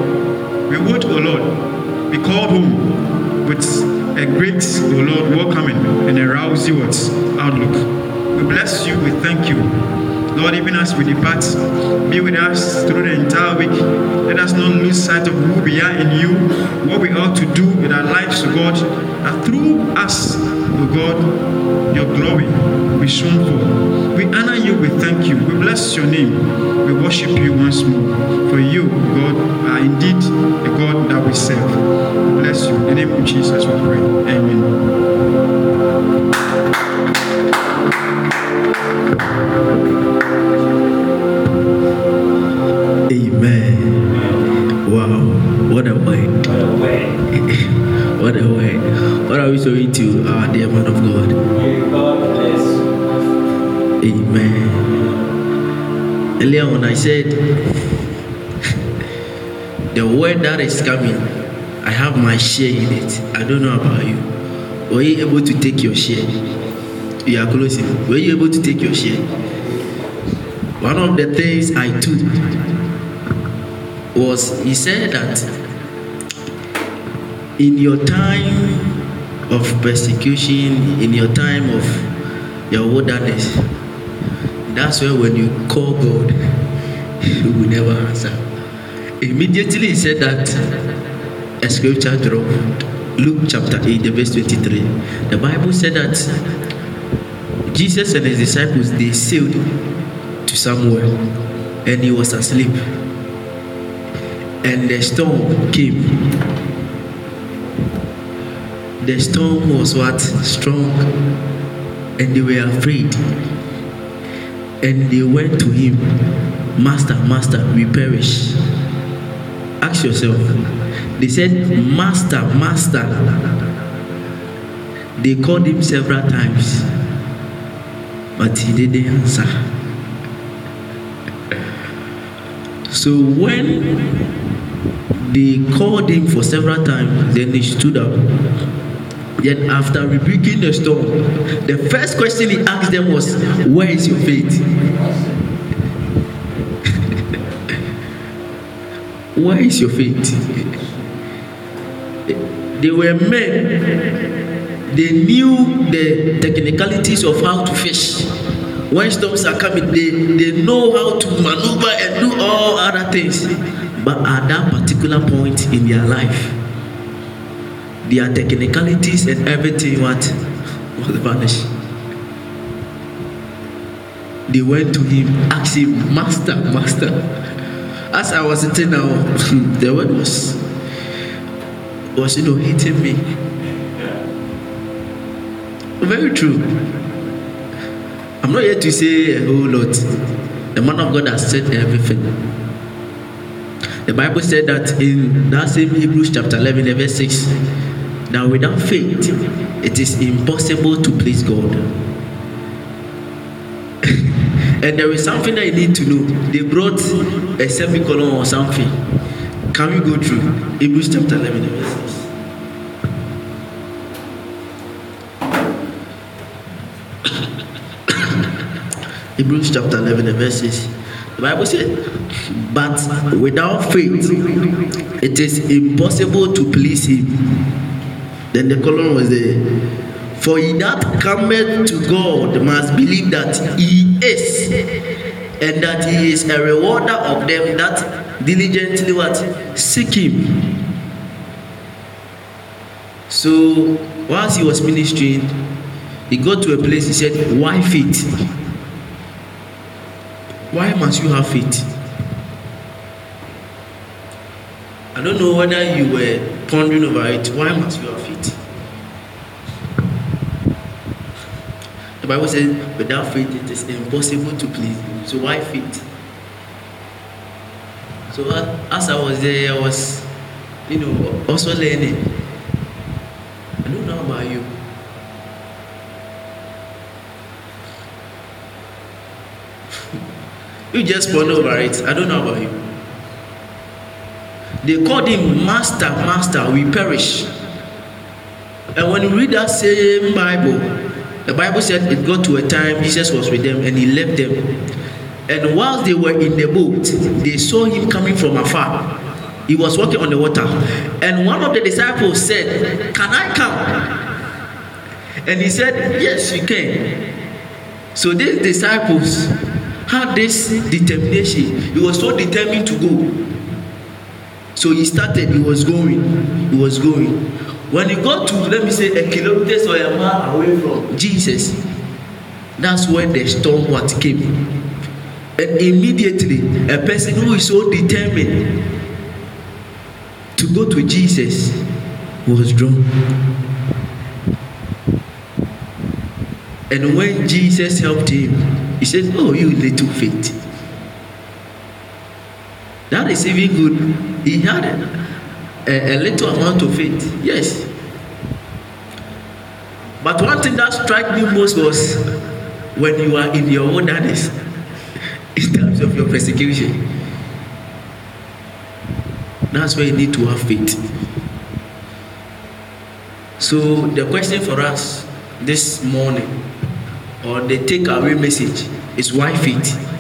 [SPEAKER 3] we would, O Lord, be called home with a great, O Lord, welcoming and a words outlook. We bless you, we thank you. Lord, even as we depart, be with us through the entire week. Let us not lose sight of who we are in you, what we ought to do with our lives, O God, that through us, O God, your glory will be shown forth. We honor you, we thank you, we bless your name, we worship you once more. For you, God, are indeed the God that we serve. We bless you. In the name of Jesus, we pray. Amen.
[SPEAKER 4] Amen. Wow, what a word. What a [laughs] word.
[SPEAKER 2] What are we sowing to our dear man of God?
[SPEAKER 4] God bless.
[SPEAKER 2] Amen. Earlier on, I said [laughs] the word that is coming, I have my share in it. I don't know about you. Were you able to take your share? You are closing. Were you able to take your share? One of the things I took was he said that in your time of persecution, in your time of your wilderness, that's where when you call God, He will never answer. Immediately he said that a scripture dropped. Luke chapter 8, the verse 23. The Bible said that Jesus and his disciples they sailed to somewhere and he was asleep. And the storm came. The storm was what? Strong. And they were afraid. And they went to him master master we perish. Ask yourself they said master master. They called him several times but he didn't answer. [laughs] So when they called him for several times then he stood up then after rebuking the storm the first question he asked them was where is your faith? [laughs] Where is your faith? They were men. They knew the technicalities of how to fish. When storms are coming they they know how to maneuver and do all other things. But at that particular point in their life their technicalities and everything what was vanished. They went to him, asked him, Master, Master. As I was sitting now, [laughs] the word was was you know hitting me. Very true. I'm not here to say oh, a whole lot. The man of God has said everything. The Bible said that in that same Hebrews chapter 11, verse 6, that without faith, it is impossible to please God. [laughs] and there is something I need to know. They brought a semicolon or something. Can we go through Hebrews chapter 11, verse 6? [coughs] Hebrews chapter 11, verse 6. The Bible says, But without faith, it is impossible to please Him. Then the column was there. For he that cometh to God must believe that He is, and that He is a rewarder of them that diligently what seek Him. So whilst he was ministering, he got to a place. He said, "Why faith? Why must you have faith?" I don't know whether you were pondering over it. Why must you have faith? The Bible says, without faith, it is impossible to please Him. So, why faith? So, as I was there, I was, you know, also learning. I don't know about you. [laughs] you just ponder over it. I don't know about you. They called him Master, Master, we perish. And when you read that same Bible, the Bible said it got to a time Jesus was with them and he left them. And whilst they were in the boat, they saw him coming from afar. He was walking on the water. And one of the disciples said, Can I come? And he said, Yes, you can. So these disciples had this determination. He was so determined to go. So he started, he was going, he was going. When he got to, let me say, a kilometer or a mile away from Jesus, that's when the storm what came. And immediately, a person who is so determined to go to Jesus was drawn. And when Jesus helped him, he said, Oh, you little faith. That is even good. He had a, a, little amount of faith. Yes. But one thing that struck me most was when you are in your wilderness, [laughs] in terms of your persecution. That's where you need to have faith. So the question for us this morning, or the takeaway message, is why faith?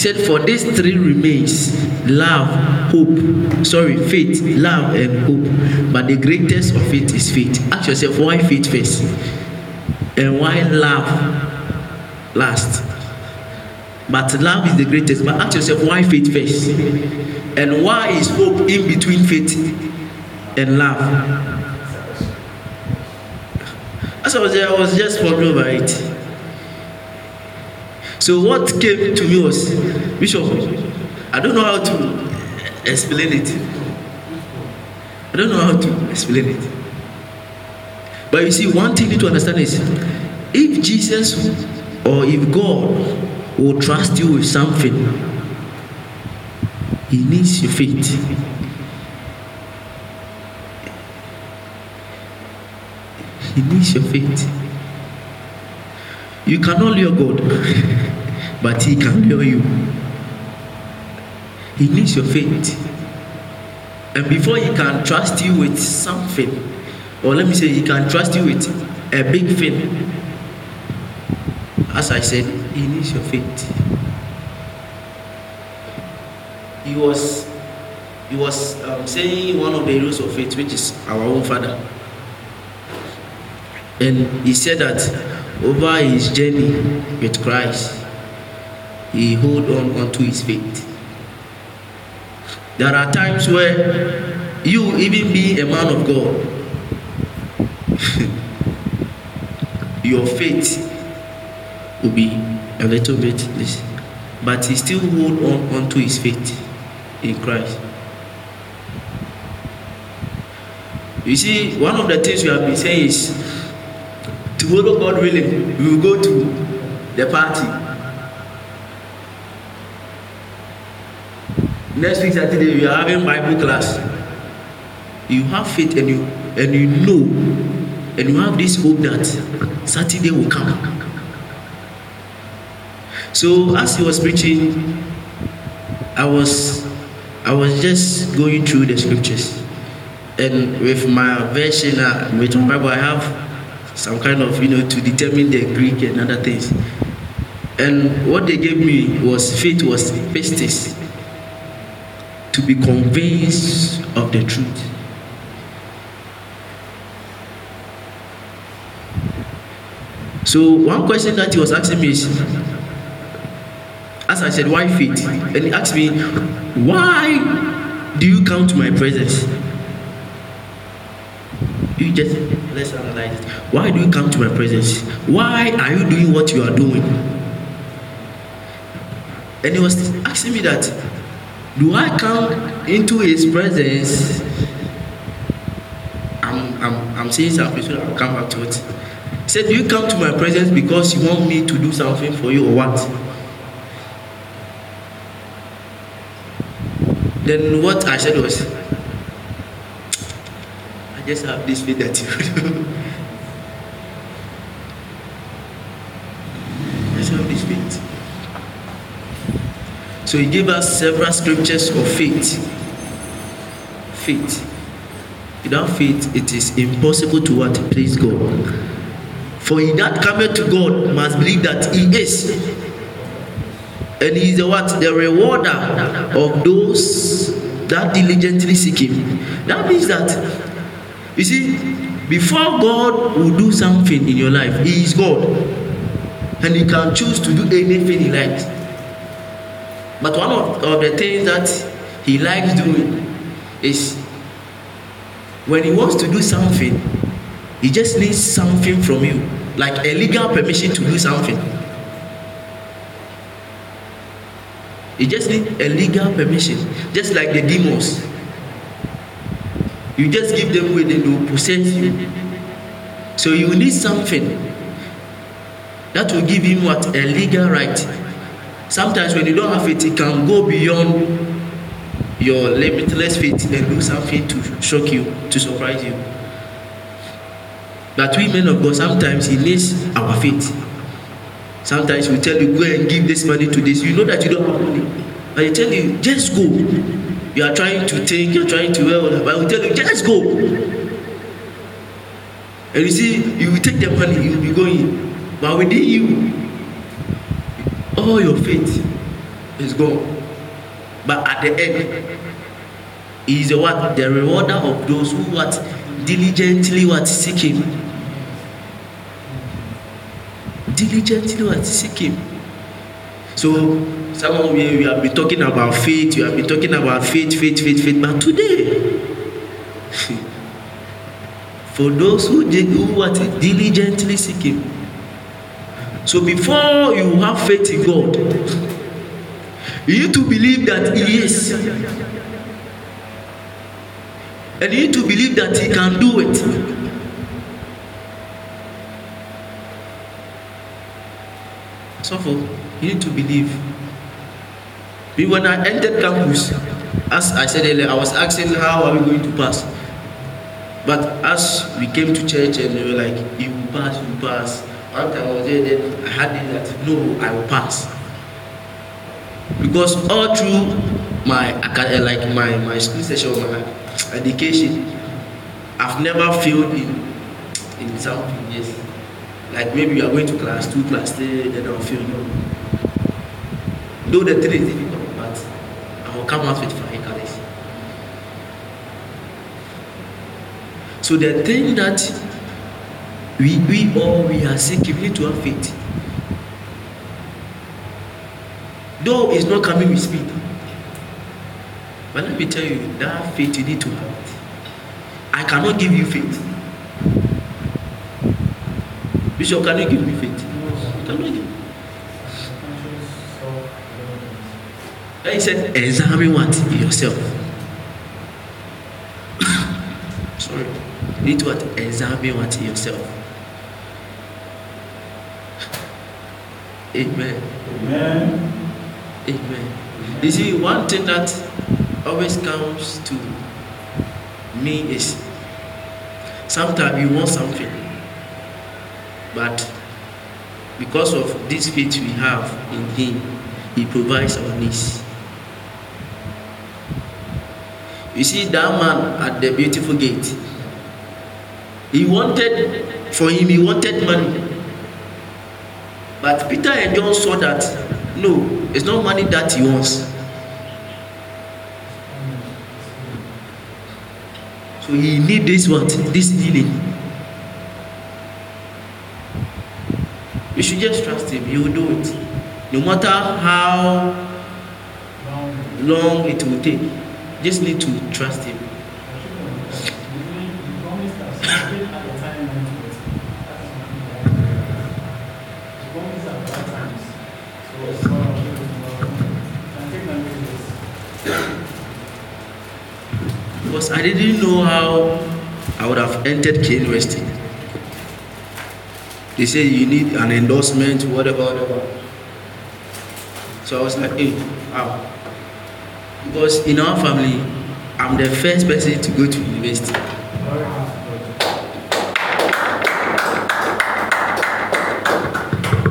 [SPEAKER 2] Said, For these three remains love, hope, sorry, faith, love, and hope. But the greatest of it is faith. Ask yourself, why faith first? And why love last? But love is the greatest. But ask yourself, why faith first? And why is hope in between faith and love? As I was there, I was just wondering about it. So what came to me was, Bishop, I don't know how to explain it. I don't know how to explain it. But you see, one thing you need to understand is if Jesus or if God will trust you with something, He needs your faith. He needs your faith. You cannot lure God, [laughs] but He can lure you. He needs your faith. And before He can trust you with something, or let me say, He can trust you with a big thing, as I said, He needs your faith. He was he was um, saying one of the heroes of faith, which is our own father. And he said that over his journey with Christ, he hold on onto his faith. There are times where you, even being a man of God, [laughs] your faith will be a little bit this, but he still hold on onto his faith in Christ. You see, one of the things we have been saying is tomorrow, God willing, we will go to the party. Next week Saturday, we are having Bible class. You have faith and you and you know and you have this hope that Saturday will come. So as he was preaching, I was I was just going through the scriptures. And with my version, uh, with my Bible, I have some kind of, you know, to determine the Greek and other things. And what they gave me was faith was pistis, to be convinced of the truth. So one question that he was asking me is, as I said, why faith? And he asked me, why do you come to my presence? You just let's analyze it. Why do you come to my presence? Why are you doing what you are doing? And he was asking me that, do I come into his presence? I'm I'm I'm saying something, so I'll come back to it. He said, Do you come to my presence because you want me to do something for you or what? Then what I said was, I just have this faith that you do. Just have this faith. So he gave us several scriptures of faith. Faith. Without faith, it is impossible to what? Please God. For he that cometh to God must believe that he is. And he is the what? The rewarder of those that diligently seek him. That means that, you see, before God will do something in your life, he is God. And he can choose to do anything he likes. But one of, of the things that he likes doing is when he wants to do something, he just needs something from you, like a legal permission to do something. He just need a legal permission, just like the demons. You just give them way, they will possess you. So you need something that will give him what a legal right. Sometimes when you don't have it, it can go beyond your limitless faith and do something to shock you, to surprise you. But we men of God, sometimes He needs our faith. Sometimes we tell you, go and give this money to this. You know that you don't have money. He tell you, just go. You are trying to think, you're trying to, well, but we tell you, just go. And you see, you will take the money, you will be going. But within you, all your faith is gone. But at the end, he is the what? The rewarder of those who what diligently what seek him. Diligently what seek him. So some of you we have been talking about faith, you have been talking about faith, faith, faith, faith. But today, [laughs] for those who did who what diligently seek him. So before you have faith in God, [laughs] you need to believe that He is. And you need to believe that He can do it. For you need to believe. Me, When I entered campus, as I said earlier, I was asking how are we going to pass. But as we came to church and they were like, you will pass, you will pass. One time I was there, then I had it that no, I will pass. Because all through my eh, like my my school session, my education, I've never failed in in something. Yes, like maybe you are going to class two, class three, then I'll fail. No. Though the three is difficult, come out with flying colors. So the thing that we we all we are seeking, we need to have faith. Though it's not coming with speed. But let me tell you, that faith you need to have it. I cannot give you faith. Bishop, can you give me faith? You cannot give. Then he said, examine what? Yourself. [coughs] Sorry. You need to what? Examine what? Yourself. Amen.
[SPEAKER 1] Amen.
[SPEAKER 2] Amen. You see, one thing that always comes to me is sometimes we want something, but because of this faith we have in Him, He provides our needs. You see, that man at the beautiful gate, he wanted, for him, he wanted money. But Peter and John saw that no, it's not money that he wants. So he need this what? This healing. You should just trust him, he will do it. No matter how long it will take. Just need to trust him. Because I didn't know how I would have entered K University. They say you need an endorsement, whatever, whatever. So I was like, hey, how? Because in our family, I'm the first person to go to university.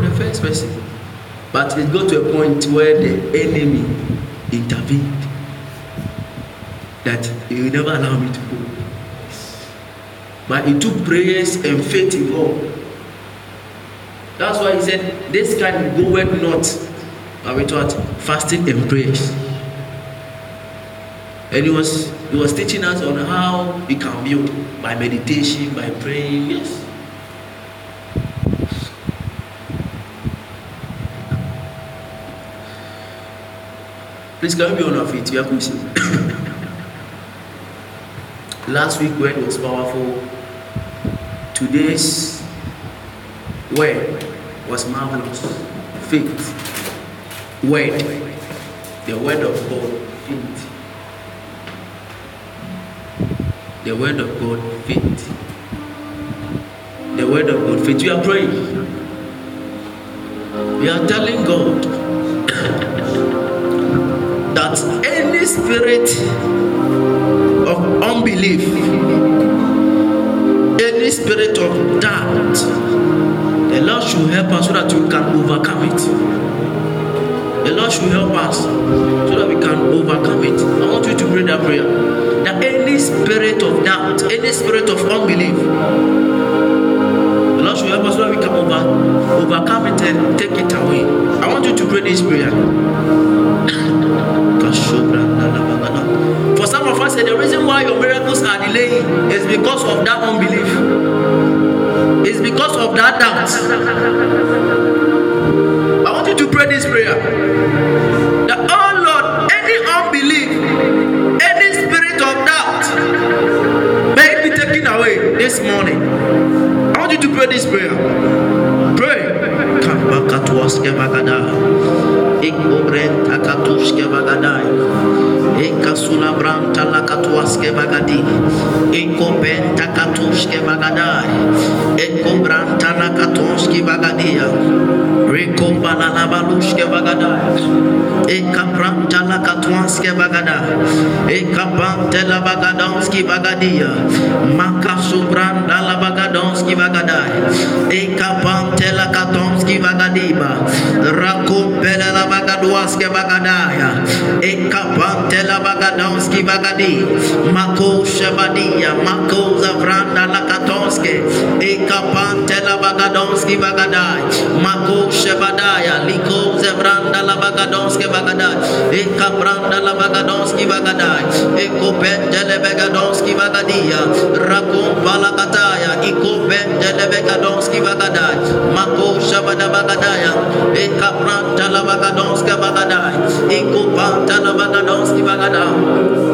[SPEAKER 2] The first person. But it got to a point where the enemy intervened that he will never allow me to go. But he took prayers and faith in God. That's why he said, This kind goeth not. But taught fasting and prayers. And he was he was teaching us on how we can build by meditation, by praying. Yes. Please can we be on our feet? We are closing. [coughs] Last week word was powerful. Today's word was marvelous. Faith. Word. The word of God. Faith. The word of God. Faith. The word of God. Faith. We are praying. We are telling God [coughs] that any spirit of unbelief, any spirit of doubt, the Lord should help us so that we can overcome it. The Lord should help us so that we can overcome it. I want you to pray that prayer. Spirit of doubt, any spirit of unbelief, the Lord should help us that we can over, overcome it and take it away. I want you to pray this prayer. [coughs] For some of us, the reason why your miracles are delaying is because of that unbelief. It's because of that doubt. I want you to pray this prayer. This morning. I want you to pray this prayer. Pray. Ekasula branta lakatuaske bagadi. Ekoben takatuske bagadai. Ekobranta lakatuski bagadia. Rekombala labaluske bagadai. Ekabranta lakatuaske bagada. Ekabante la bagadonski bagadia. Makasubranda la bagadonski bagadai. Ekabante la katonski bagadiba. Rakumpele la bagaduaske bagadaya. Ekabante la bagadonski bagadi. Mako shabadia. Mako zavranda la katonske. Ekabante la bagadonski bagadai. Mako shabadaya. Liko zavranda la bagadonske bagadai. Ekabranda la bagadonski bagadai. Ekopente bagadonski bagadia. Rakumpa la le bagadonski bagadai. Mako shabada bagadaya. Ekabranta la bagadonska bagadai. Ikopanta la bagadonski bagadai.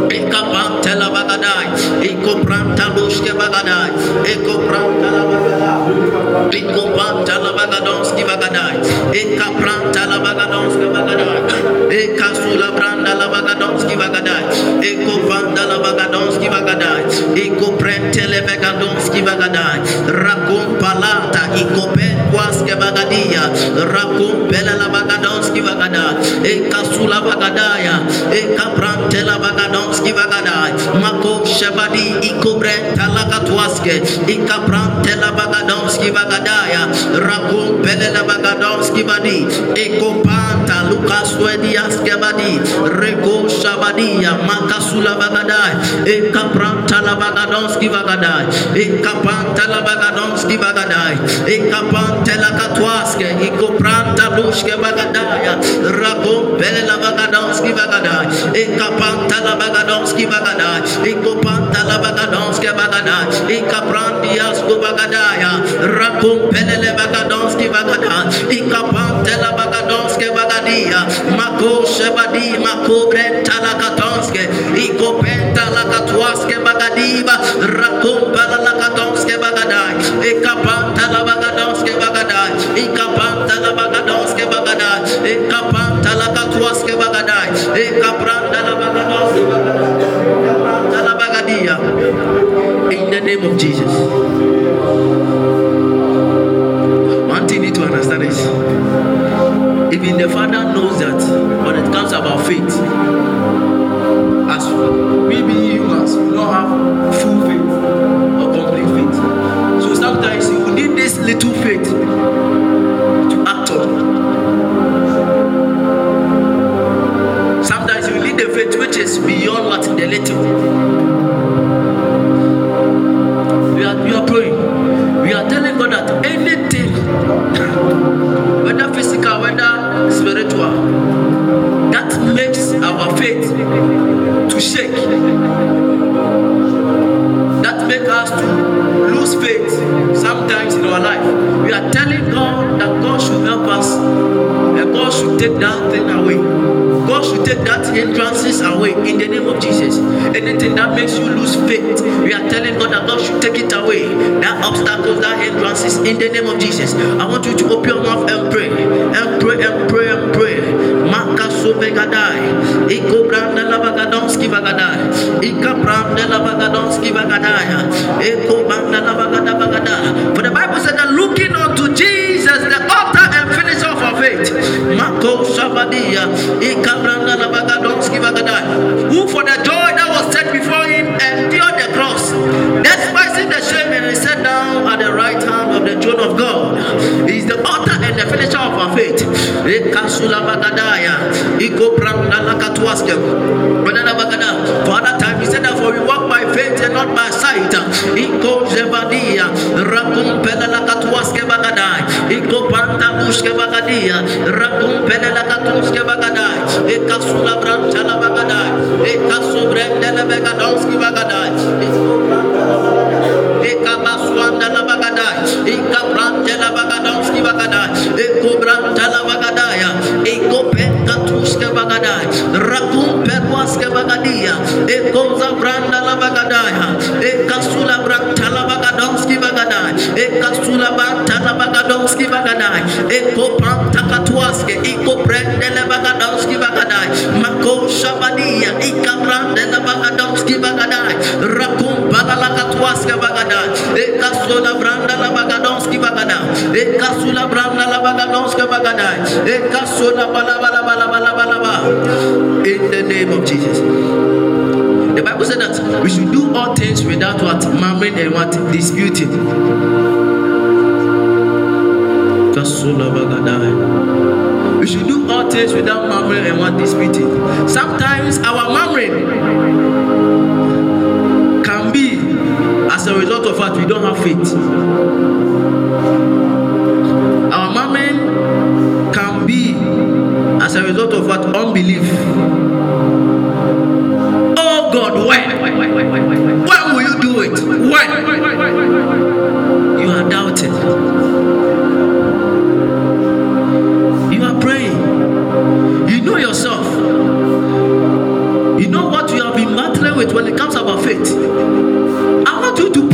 [SPEAKER 2] Ekapanta la bagadai. Ikopranta lushke bagadai. Ekopranta la bagadai. Ikopanta la bagadonski bagadai. Ekapranta la bagadonska bagadai. Ekasula branda la bagadonski bagadai. Ekopanda la bagadonski bagadai. Ikoprente le bagadonski bagadai. Rakum palata. Ikopen kwaske bagadia. Rakum pele la bagadonski bagadai. Ekasula bagadaya. Ekaprante la bagadonski bagadai. Mako shabadi ikobrenta la katwaske. Ikaprante la bagadonski bagadaya. Rakum pele la bagadonski badi. Ekopanta Lukas Wediaske badi. Reko shabadia. Makasula bagadai. Ekapranta la bagadonski bagadai. Ekapanta la bagadonski bagadai. Ekapante la katwaske. Bagadai. Bagadai. Bagadai. La katonske. La katwaske name of Jesus. One thing you need to understand is even the Father knows that when it comes about faith, as we being humans, we don't have full faith or complete faith. So sometimes you need this little faith to act on. Sometimes you need the faith which is beyond what the little. To shake, that makes us to lose faith sometimes in our life. We are telling God that God should help us and God should take that thing away. God should take that hindrances away in the name of Jesus. Anything that makes you lose faith, we are telling God that God should take it away. That obstacles, that hindrances in the name of Jesus. I want you to open your mouth and pray. And pray and pray and pray. Branda la bagadaya. Eko. For the Bible said that looking unto Jesus, the author and finisher of faith. Mako shabadia. Ika branda la bagadonski Rekasula Bagadaya. Iko Brandala Katuaske. Banana Bagada. For other time, he said that for we walk by faith and not by sight. Iko Zevadia. Rakum Pedala Katuaske Bagadai. Iko Panta Buske Bagadia. Rakum Pedala Katuaske Bagadai. Ekasula Brandala Bagadai. Ekasubrendela Bagadonski Bagadai. Iko Brandala Bagadai. Ekabasuanda Bagadai. pran chala Bagadai. Ekopenka tuske bagadai, rakum bagadia, la la bagadai, la bagadai, bagadai, shabadia, bagadai, bagadai, la bagadonski bagada, ekasula branda la Eh, In the name of Jesus. The Bible said that we should do all things without what murmuring and what disputing. We should do all things without murmuring and what disputing. Sometimes our murmuring can be as a result of what we don't have faith. As a result of what unbelief. Oh God, when? When will you do it? When? You are doubting. You are praying. You know yourself. You know what you have been battling with when it comes about faith. I want you to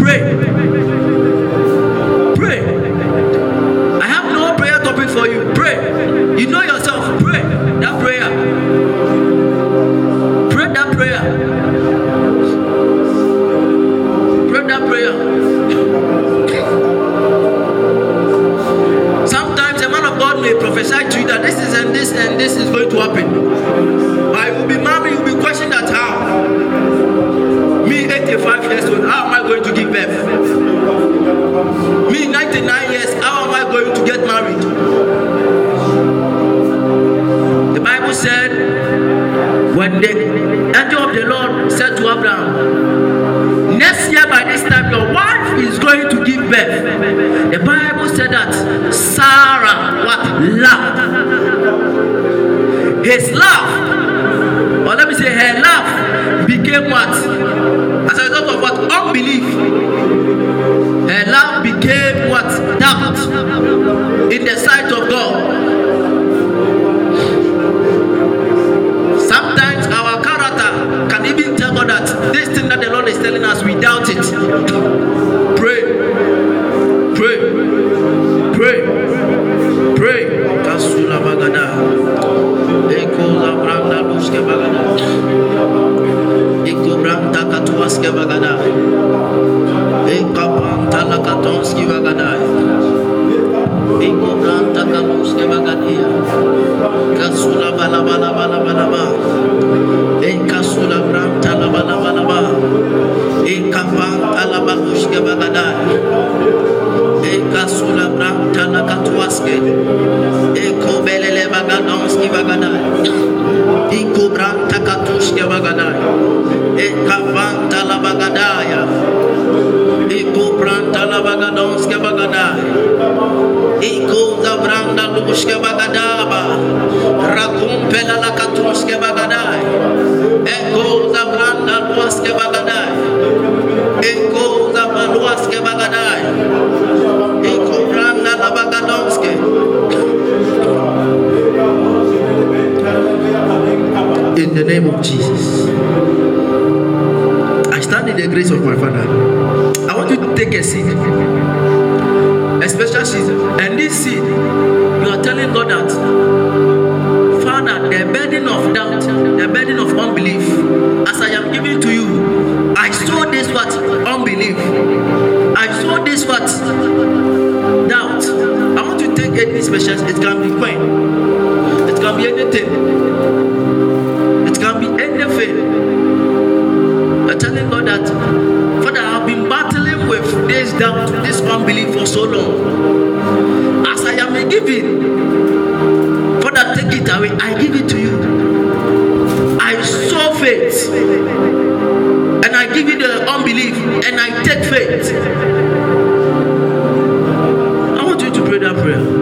[SPEAKER 2] the burden of doubt, the burden of unbelief, as I am giving to you, I saw this what? Unbelief. I saw this what? Doubt. I want to take any special, it can be coin. It can be anything. It can be anything. I'm telling God that, Father, I've been battling with this doubt, this unbelief for so long. As I am giving, away. I give it to you. I saw faith, and I give you the unbelief, and I take faith. I want you to pray that prayer.